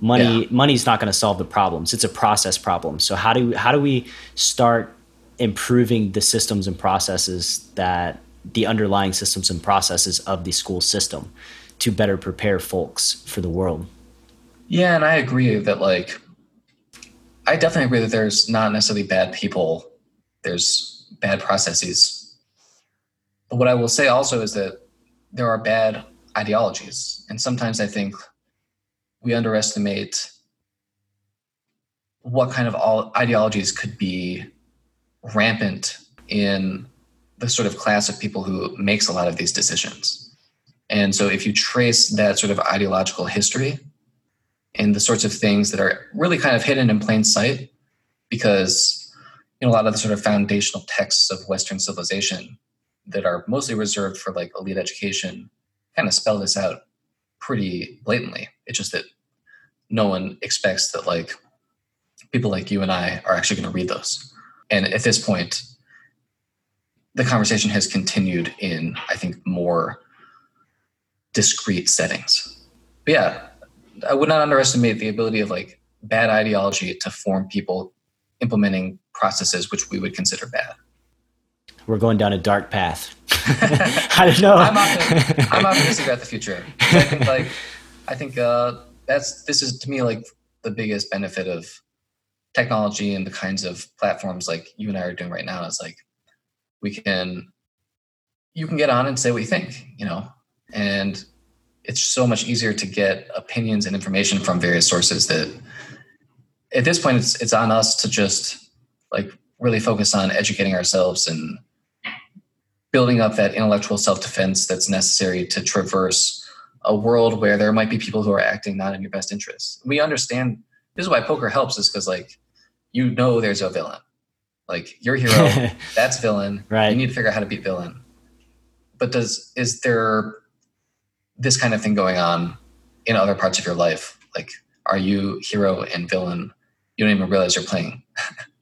Money yeah. money's not going to solve the problems. It's a process problem. So how do how do we start improving the systems and processes that the underlying systems and processes of the school system to better prepare folks for the world? Yeah, and I agree that like I definitely agree that there's not necessarily bad people there's bad processes. But what I will say also is that there are bad ideologies. And sometimes I think we underestimate what kind of all ideologies could be rampant in the sort of class of people who makes a lot of these decisions. And so if you trace that sort of ideological history and the sorts of things that are really kind of hidden in plain sight because you know, a lot of the sort of foundational texts of Western civilization that are mostly reserved for like elite education kind of spell this out pretty blatantly. It's just that no one expects that like people like you and I are actually going to read those. And at this point, the conversation has continued in, I think, more discrete settings. But yeah, I would not underestimate the ability of like bad ideology to form people implementing processes which we would consider bad. We're going down a dark path. I don't know. I'm, optimistic, I'm optimistic about the future. I think like I think uh, that's this is to me like the biggest benefit of technology and the kinds of platforms like you and I are doing right now is like we can you can get on and say what you think, you know, and it's so much easier to get opinions and information from various sources that at this point it's it's on us to just like really focus on educating ourselves and building up that intellectual self-defense that's necessary to traverse a world where there might be people who are acting not in your best interest. We understand this is why poker helps is because like you know there's a villain. Like your hero, that's villain. Right. You need to figure out how to beat villain. But does is there this kind of thing going on in other parts of your life? Like, are you hero and villain? You don't even realize you're playing.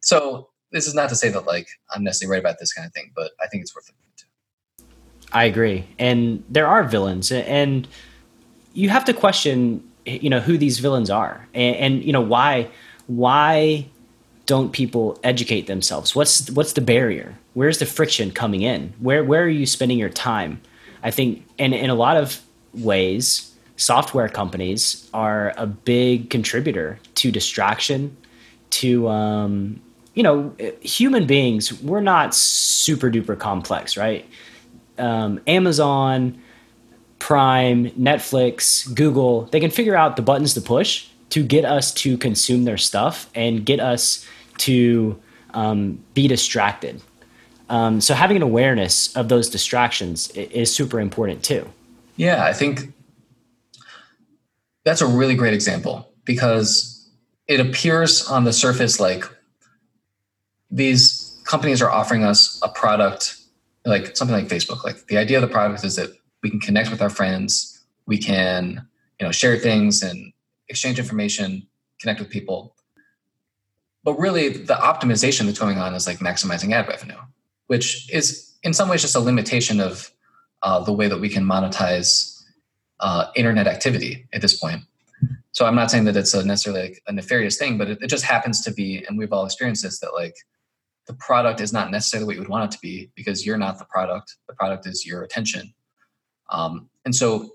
so this is not to say that like I'm necessarily right about this kind of thing, but I think it's worth looking into. I agree, and there are villains, and you have to question, you know, who these villains are, and, and you know why why don't people educate themselves? What's what's the barrier? Where's the friction coming in? Where where are you spending your time? I think, and in a lot of ways, software companies are a big contributor to distraction, to um, you know, human beings. We're not super duper complex, right? Um, Amazon, Prime, Netflix, Google, they can figure out the buttons to push to get us to consume their stuff and get us to um, be distracted. Um, so having an awareness of those distractions is super important too. Yeah, I think that's a really great example because it appears on the surface like these companies are offering us a product like something like Facebook. Like the idea of the product is that we can connect with our friends, we can you know share things and exchange information, connect with people. But really, the optimization that's going on is like maximizing ad revenue, which is in some ways just a limitation of uh, the way that we can monetize uh, internet activity at this point. So I'm not saying that it's a necessarily like a nefarious thing, but it, it just happens to be, and we've all experienced this, that like the product is not necessarily what you would want it to be because you're not the product. The product is your attention. Um, and so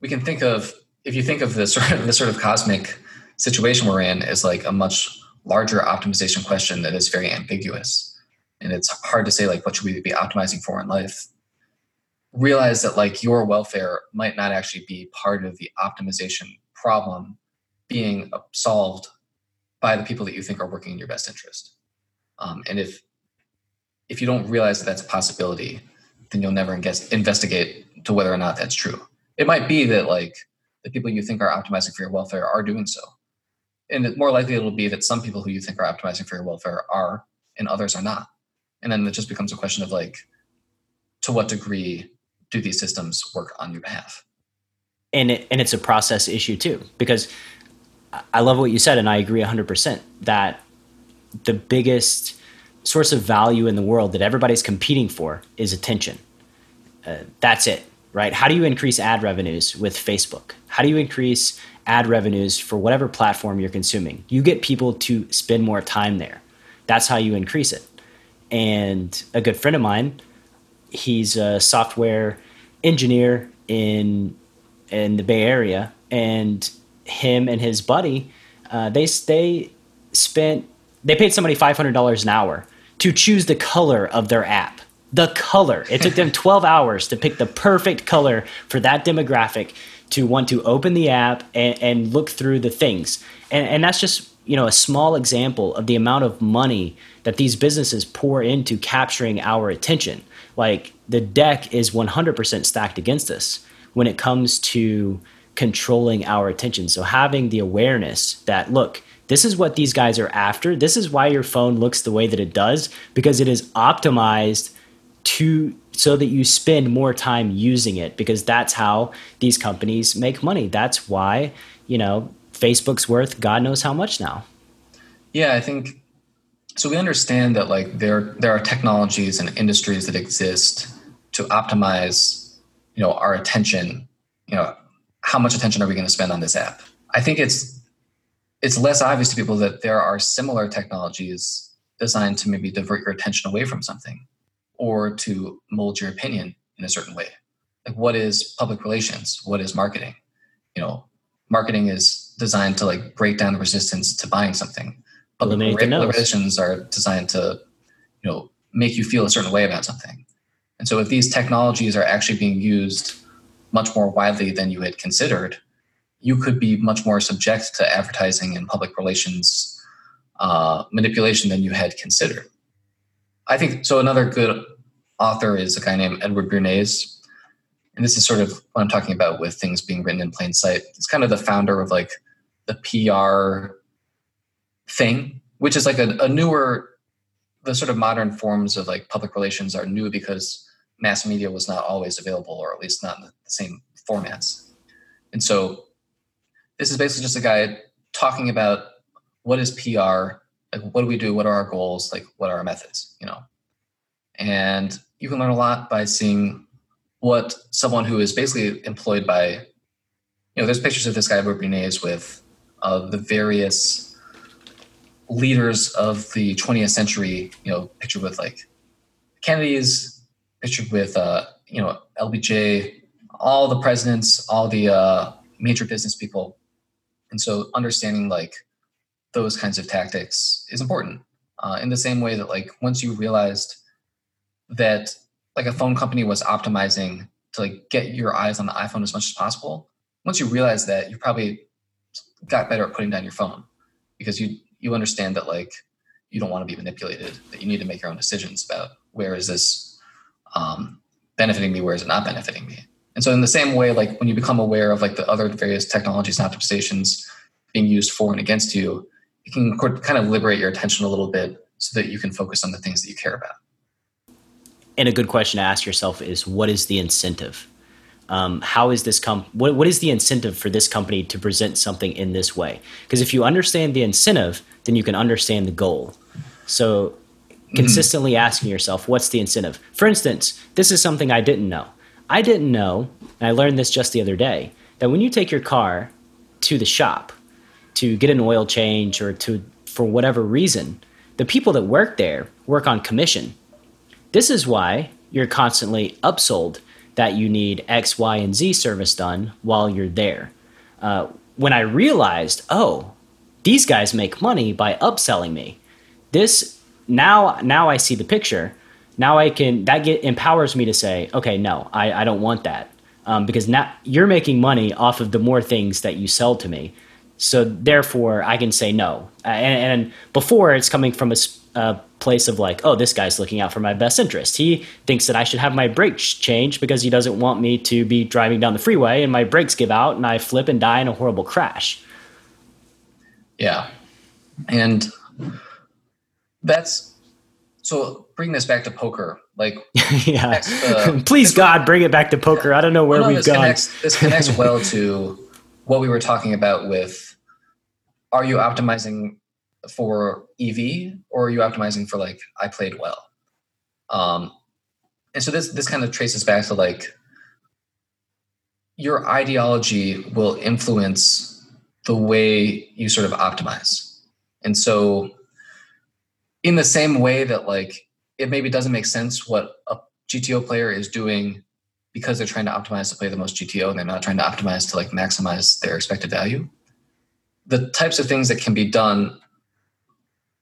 we can think of if you think of the sort of the sort of cosmic situation we're in as like a much larger optimization question that is very ambiguous and it's hard to say like what should we be optimizing for in life realize that like your welfare might not actually be part of the optimization problem being solved by the people that you think are working in your best interest um, and if if you don't realize that that's a possibility then you'll never investigate to whether or not that's true it might be that like the people you think are optimizing for your welfare are doing so. And more likely it'll be that some people who you think are optimizing for your welfare are and others are not. And then it just becomes a question of like, to what degree do these systems work on your behalf? And it, and it's a process issue too, because I love what you said, and I agree 100% that the biggest source of value in the world that everybody's competing for is attention. Uh, that's it right? How do you increase ad revenues with Facebook? How do you increase ad revenues for whatever platform you're consuming? You get people to spend more time there. That's how you increase it. And a good friend of mine, he's a software engineer in in the Bay Area, and him and his buddy, uh, they they spent they paid somebody five hundred dollars an hour to choose the color of their app the color. It took them 12 hours to pick the perfect color for that demographic to want to open the app and, and look through the things. And, and that's just you know a small example of the amount of money that these businesses pour into capturing our attention. Like the deck is 100% stacked against us when it comes to controlling our attention. So having the awareness that look, this is what these guys are after. This is why your phone looks the way that it does because it is optimized to so that you spend more time using it because that's how these companies make money. That's why, you know, Facebook's worth God knows how much now. Yeah, I think so we understand that like there there are technologies and industries that exist to optimize, you know, our attention, you know, how much attention are we going to spend on this app? I think it's it's less obvious to people that there are similar technologies designed to maybe divert your attention away from something or to mold your opinion in a certain way. Like what is public relations? What is marketing? You know, marketing is designed to like break down the resistance to buying something. But public relations are designed to, you know, make you feel a certain way about something. And so if these technologies are actually being used much more widely than you had considered, you could be much more subject to advertising and public relations uh, manipulation than you had considered. I think so. Another good author is a guy named Edward Bernays. And this is sort of what I'm talking about with things being written in plain sight. It's kind of the founder of like the PR thing, which is like a, a newer, the sort of modern forms of like public relations are new because mass media was not always available, or at least not in the same formats. And so this is basically just a guy talking about what is PR, like what do we do, what are our goals, like what are our methods, you know. And you can learn a lot by seeing what someone who is basically employed by, you know, there's pictures of this guy Bernays with uh, the various leaders of the 20th century, you know, pictured with like Kennedy's, pictured with, uh, you know, LBJ, all the presidents, all the uh, major business people. And so understanding like those kinds of tactics is important. Uh, in the same way that like once you realized that like a phone company was optimizing to like get your eyes on the iPhone as much as possible, once you realize that, you probably got better at putting down your phone because you you understand that like you don't want to be manipulated, that you need to make your own decisions about where is this um, benefiting me, where is it not benefiting me. And so in the same way, like when you become aware of like the other various technologies and optimizations being used for and against you, it can kind of liberate your attention a little bit so that you can focus on the things that you care about. And a good question to ask yourself is what is the incentive? Um, how is this com- what, what is the incentive for this company to present something in this way? Because if you understand the incentive, then you can understand the goal. So mm-hmm. consistently mm-hmm. asking yourself, what's the incentive? For instance, this is something I didn't know. I didn't know, and I learned this just the other day, that when you take your car to the shop to get an oil change or to for whatever reason, the people that work there work on commission. This is why you're constantly upsold that you need X, Y, and Z service done while you're there. Uh, when I realized, oh, these guys make money by upselling me. This now now I see the picture. Now I can that get empowers me to say, okay, no, I, I don't want that. Um, because now you're making money off of the more things that you sell to me. So therefore, I can say no. And, and, before, it's coming from a, a, place of like, oh, this guy's looking out for my best interest. He thinks that I should have my brakes changed because he doesn't want me to be driving down the freeway and my brakes give out and I flip and die in a horrible crash. Yeah, and that's so. Bring this back to poker, like yeah. The, Please God, bring it back to poker. I don't know where well, no, we've this gone. Connects, this connects well to what we were talking about with are you optimizing for EV or are you optimizing for like I played well? Um, and so this this kind of traces back to like your ideology will influence the way you sort of optimize. And so in the same way that like it maybe doesn't make sense what a GTO player is doing because they're trying to optimize to play the most GTO and they're not trying to optimize to like maximize their expected value. The types of things that can be done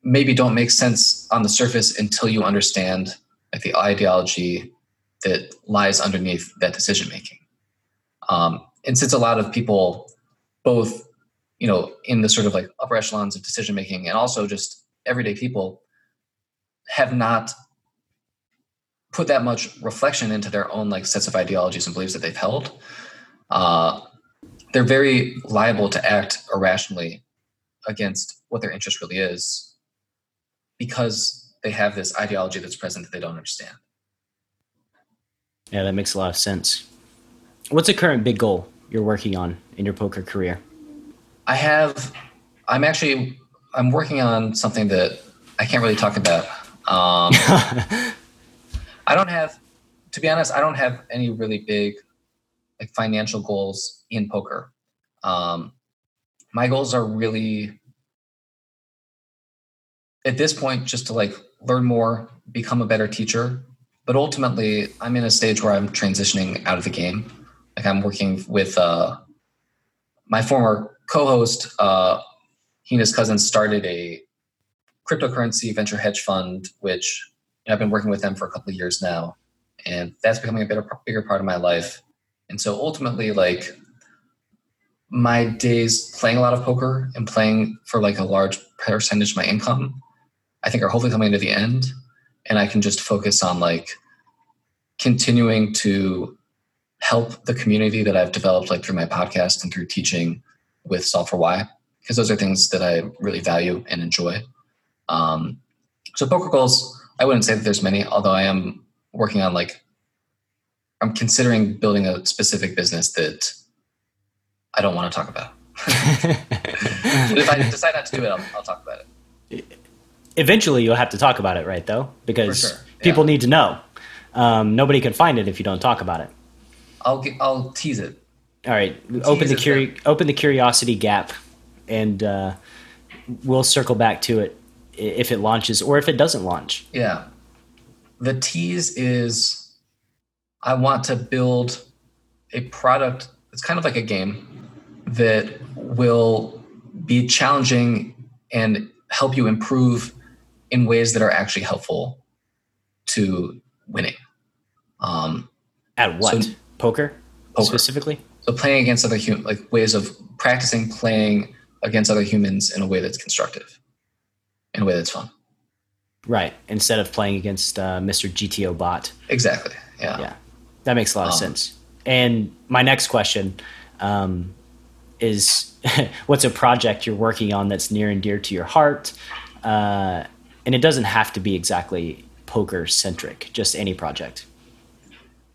maybe don't make sense on the surface until you understand like the ideology that lies underneath that decision making. Um, and since a lot of people, both you know, in the sort of like upper echelons of decision making and also just everyday people, have not put that much reflection into their own like sets of ideologies and beliefs that they've held, uh, they're very liable to act irrationally against what their interest really is because they have this ideology that's present that they don't understand. Yeah, that makes a lot of sense. What's the current big goal you're working on in your poker career? I have, I'm actually, I'm working on something that I can't really talk about. Um, I don't have, to be honest, I don't have any really big like financial goals in poker. Um, my goals are really at this point just to like learn more, become a better teacher. But ultimately, I'm in a stage where I'm transitioning out of the game. Like I'm working with uh, my former co-host. Uh, he and his cousin started a cryptocurrency venture hedge fund, which I've been working with them for a couple of years now, and that's becoming a bigger, bigger part of my life. And so ultimately, like my days playing a lot of poker and playing for like a large percentage of my income, I think are hopefully coming to the end, and I can just focus on like continuing to help the community that I've developed like through my podcast and through teaching with Solve for Why. because those are things that I really value and enjoy. Um, so poker goals, I wouldn't say that there's many, although I am working on like I'm considering building a specific business that I don't want to talk about. if I decide not to do it, I'll, I'll, talk about it. Eventually, you'll have to talk about it, right? Though, because sure. yeah. people need to know. Um, nobody can find it if you don't talk about it. I'll get, I'll tease it. All right, open the curi- open the curiosity gap, and uh, we'll circle back to it if it launches or if it doesn't launch. Yeah, the tease is I want to build a product. It's kind of like a game that will be challenging and help you improve in ways that are actually helpful to winning. Um, At what? So, poker, poker, specifically? So playing against other humans, like ways of practicing playing against other humans in a way that's constructive, in a way that's fun. Right. Instead of playing against uh, Mr. GTO bot. Exactly. Yeah. Yeah. That makes a lot of um, sense. And my next question um, is what's a project you're working on that's near and dear to your heart? Uh, and it doesn't have to be exactly poker centric, just any project.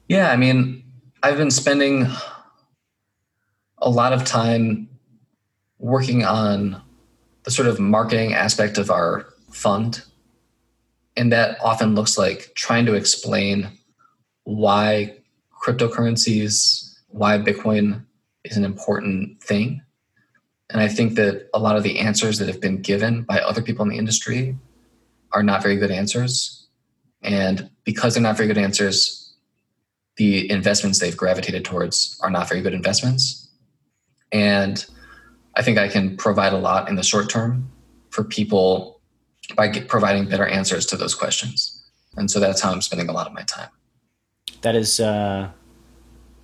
Yeah. I mean, I've been spending a lot of time working on the sort of marketing aspect of our fund. And that often looks like trying to explain why cryptocurrencies, why Bitcoin is an important thing. And I think that a lot of the answers that have been given by other people in the industry are not very good answers. And because they're not very good answers, the investments they've gravitated towards are not very good investments. And I think I can provide a lot in the short term for people by providing better answers to those questions. And so that's how I'm spending a lot of my time. That is uh,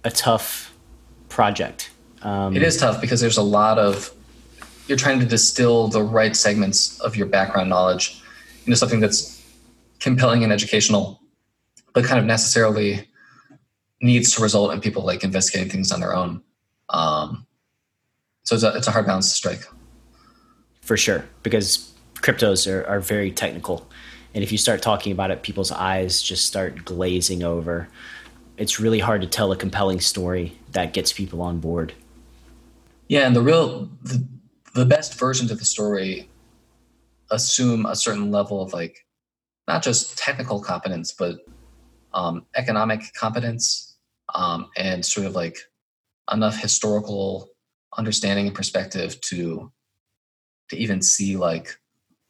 a tough project. Um, it is tough because there's a lot of, you're trying to distill the right segments of your background knowledge into something that's compelling and educational, but kind of necessarily needs to result in people like investigating things on their own. Um, so it's a, it's a hard balance to strike. For sure, because cryptos are, are very technical. And if you start talking about it, people's eyes just start glazing over. It's really hard to tell a compelling story that gets people on board. Yeah, and the real the, the best versions of the story assume a certain level of like not just technical competence, but um, economic competence um, and sort of like enough historical understanding and perspective to to even see like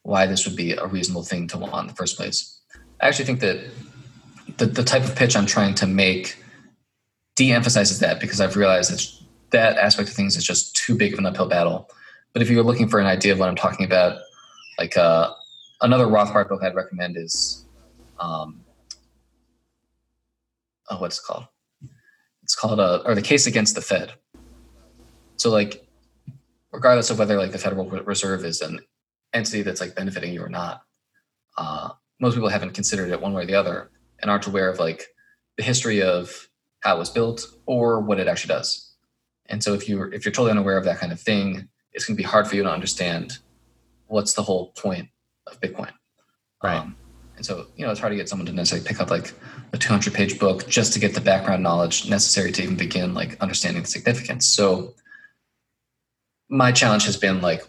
why this would be a reasonable thing to want in the first place. I actually think that the, the type of pitch I'm trying to make de-emphasizes that because I've realized that that aspect of things is just too big of an uphill battle. But if you're looking for an idea of what I'm talking about, like uh, another Rothbard book I'd recommend is, um, oh, what's it called? It's called uh, or the case against the Fed. So like, regardless of whether like the Federal Reserve is an entity that's like benefiting you or not, uh, most people haven't considered it one way or the other and aren't aware of like the history of how it was built or what it actually does. And so if you're if you're totally unaware of that kind of thing, it's going to be hard for you to understand what's the whole point of Bitcoin. Right. Um, and so, you know, it's hard to get someone to necessarily pick up like a 200 page book just to get the background knowledge necessary to even begin like understanding the significance. So my challenge has been like,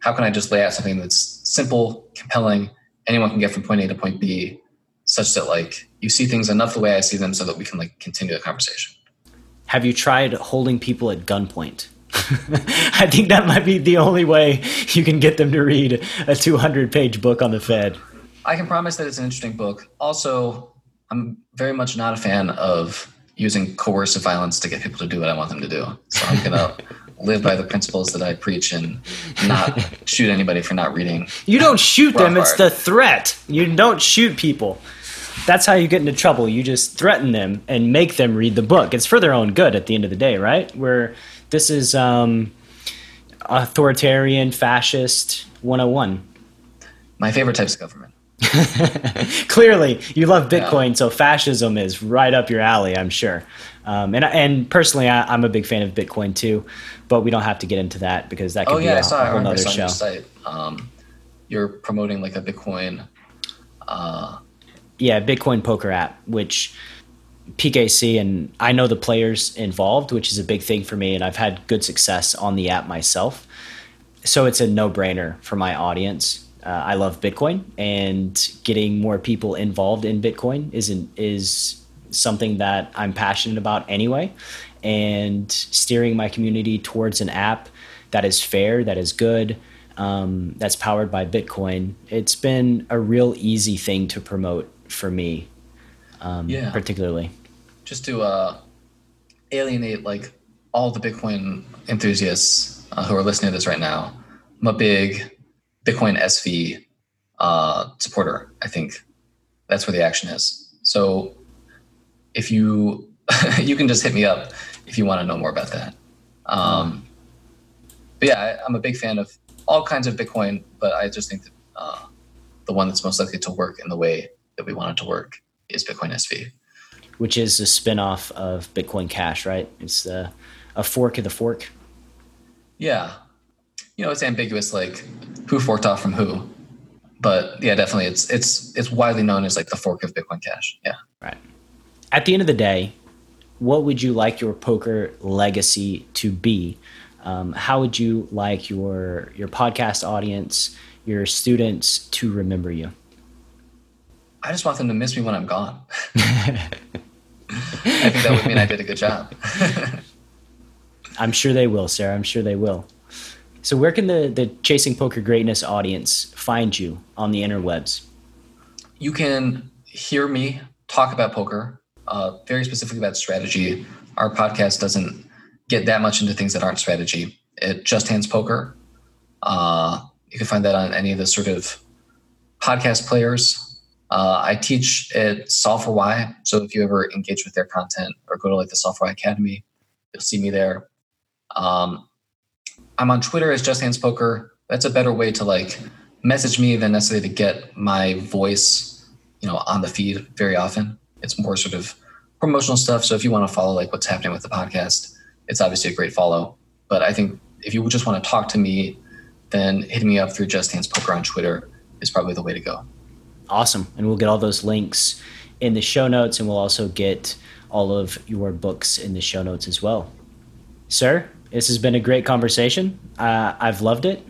how can I just lay out something that's simple, compelling, anyone can get from point A to point B, such that like you see things enough the way I see them, so that we can like continue the conversation. Have you tried holding people at gunpoint? I think that might be the only way you can get them to read a 200 page book on the Fed. I can promise that it's an interesting book. Also, I'm very much not a fan of using coercive violence to get people to do what I want them to do. So I'm gonna live by the principles that I preach and not shoot anybody for not reading. You don't shoot them, it's the threat. You don't shoot people. That's how you get into trouble. You just threaten them and make them read the book. It's for their own good at the end of the day, right? Where this is um, authoritarian, fascist 101. My favorite types of government. Clearly, you love Bitcoin, yeah. so fascism is right up your alley, I'm sure. Um, and and personally, I, am a big fan of Bitcoin too, but we don't have to get into that because that could oh, be yeah, a, I saw, a whole other show. Your site. Um, you're promoting like a Bitcoin. Uh... Yeah, Bitcoin poker app, which PKC and I know the players involved, which is a big thing for me, and I've had good success on the app myself. So it's a no-brainer for my audience. Uh, I love Bitcoin, and getting more people involved in Bitcoin is an, is something that I'm passionate about anyway. And steering my community towards an app that is fair, that is good, um, that's powered by Bitcoin. It's been a real easy thing to promote for me um, yeah. particularly. Just to uh, alienate like all the Bitcoin enthusiasts uh, who are listening to this right now, I'm a big Bitcoin SV uh, supporter. I think that's where the action is. So if you you can just hit me up if you want to know more about that. Um, but yeah, I, am a big fan of all kinds of Bitcoin, but I just think that uh, the one that's most likely to work in the way that we want it to work is Bitcoin SV. Which is a spinoff of Bitcoin Cash, right? It's a fork of the fork. Yeah. You know, it's ambiguous, like who forked off from who. But yeah, definitely it's it's it's widely known as like the fork of Bitcoin Cash. Yeah. Right. At the end of the day, what would you like your poker legacy to be? Um, how would you like your your podcast audience, your students to remember you? I just want them to miss me when I'm gone. I think that would mean I did a good job. I'm sure they will, Sarah. I'm sure they will. So, where can the, the Chasing Poker Greatness audience find you on the interwebs? You can hear me talk about poker, uh, very specifically about strategy. Our podcast doesn't get that much into things that aren't strategy. It just hands poker. Uh, you can find that on any of the sort of podcast players uh, I teach at Solve for Why. So if you ever engage with their content or go to like the Solve for Why Academy, you'll see me there. Um, I'm on Twitter as Just Hands Poker. That's a better way to like message me than necessarily to get my voice, you know, on the feed very often. It's more sort of promotional stuff. So if you want to follow like what's happening with the podcast, it's obviously a great follow. But I think if you just want to talk to me, then hitting me up through Just Hands Poker on Twitter is probably the way to go. Awesome. And we'll get all those links in the show notes, and we'll also get all of your books in the show notes as well. Sir, this has been a great conversation. Uh, I've loved it.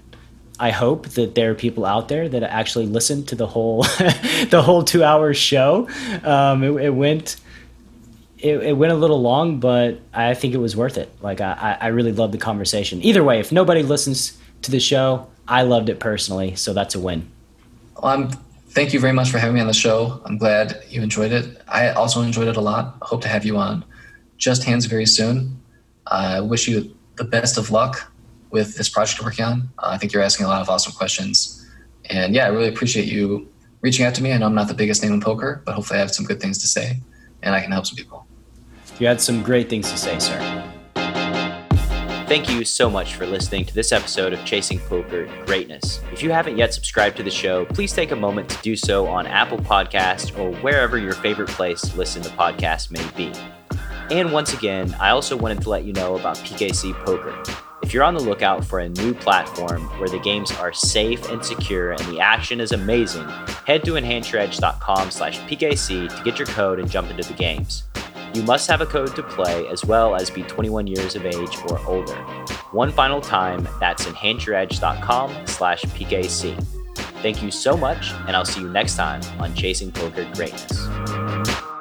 I hope that there are people out there that actually listen to the whole the whole two hour show. Um, it, it, went it, it, went a little long, but I think it was worth it. Like I, I really loved the conversation. Either way, if nobody listens to the show, I loved it personally, so that's a win. Well, I'm thank you very much for having me on the show. I'm glad you enjoyed it. I also enjoyed it a lot. Hope to have you on Just Hands very soon. I wish you the best of luck with this project you're working on. Uh, I think you're asking a lot of awesome questions. And yeah, I really appreciate you reaching out to me. I know I'm not the biggest name in poker, but hopefully I have some good things to say and I can help some people. You had some great things to say, sir. Thank you so much for listening to this episode of Chasing Poker Greatness. If you haven't yet subscribed to the show, please take a moment to do so on Apple Podcasts or wherever your favorite place to listen to podcasts may be. And once again, I also wanted to let you know about PKC Poker. If you're on the lookout for a new platform where the games are safe and secure and the action is amazing, head to enhanceyoredge.com slash PKC to get your code and jump into the games. You must have a code to play as well as be 21 years of age or older. One final time, that's enhanceyoredge.com slash PKC. Thank you so much, and I'll see you next time on Chasing Poker Greatness.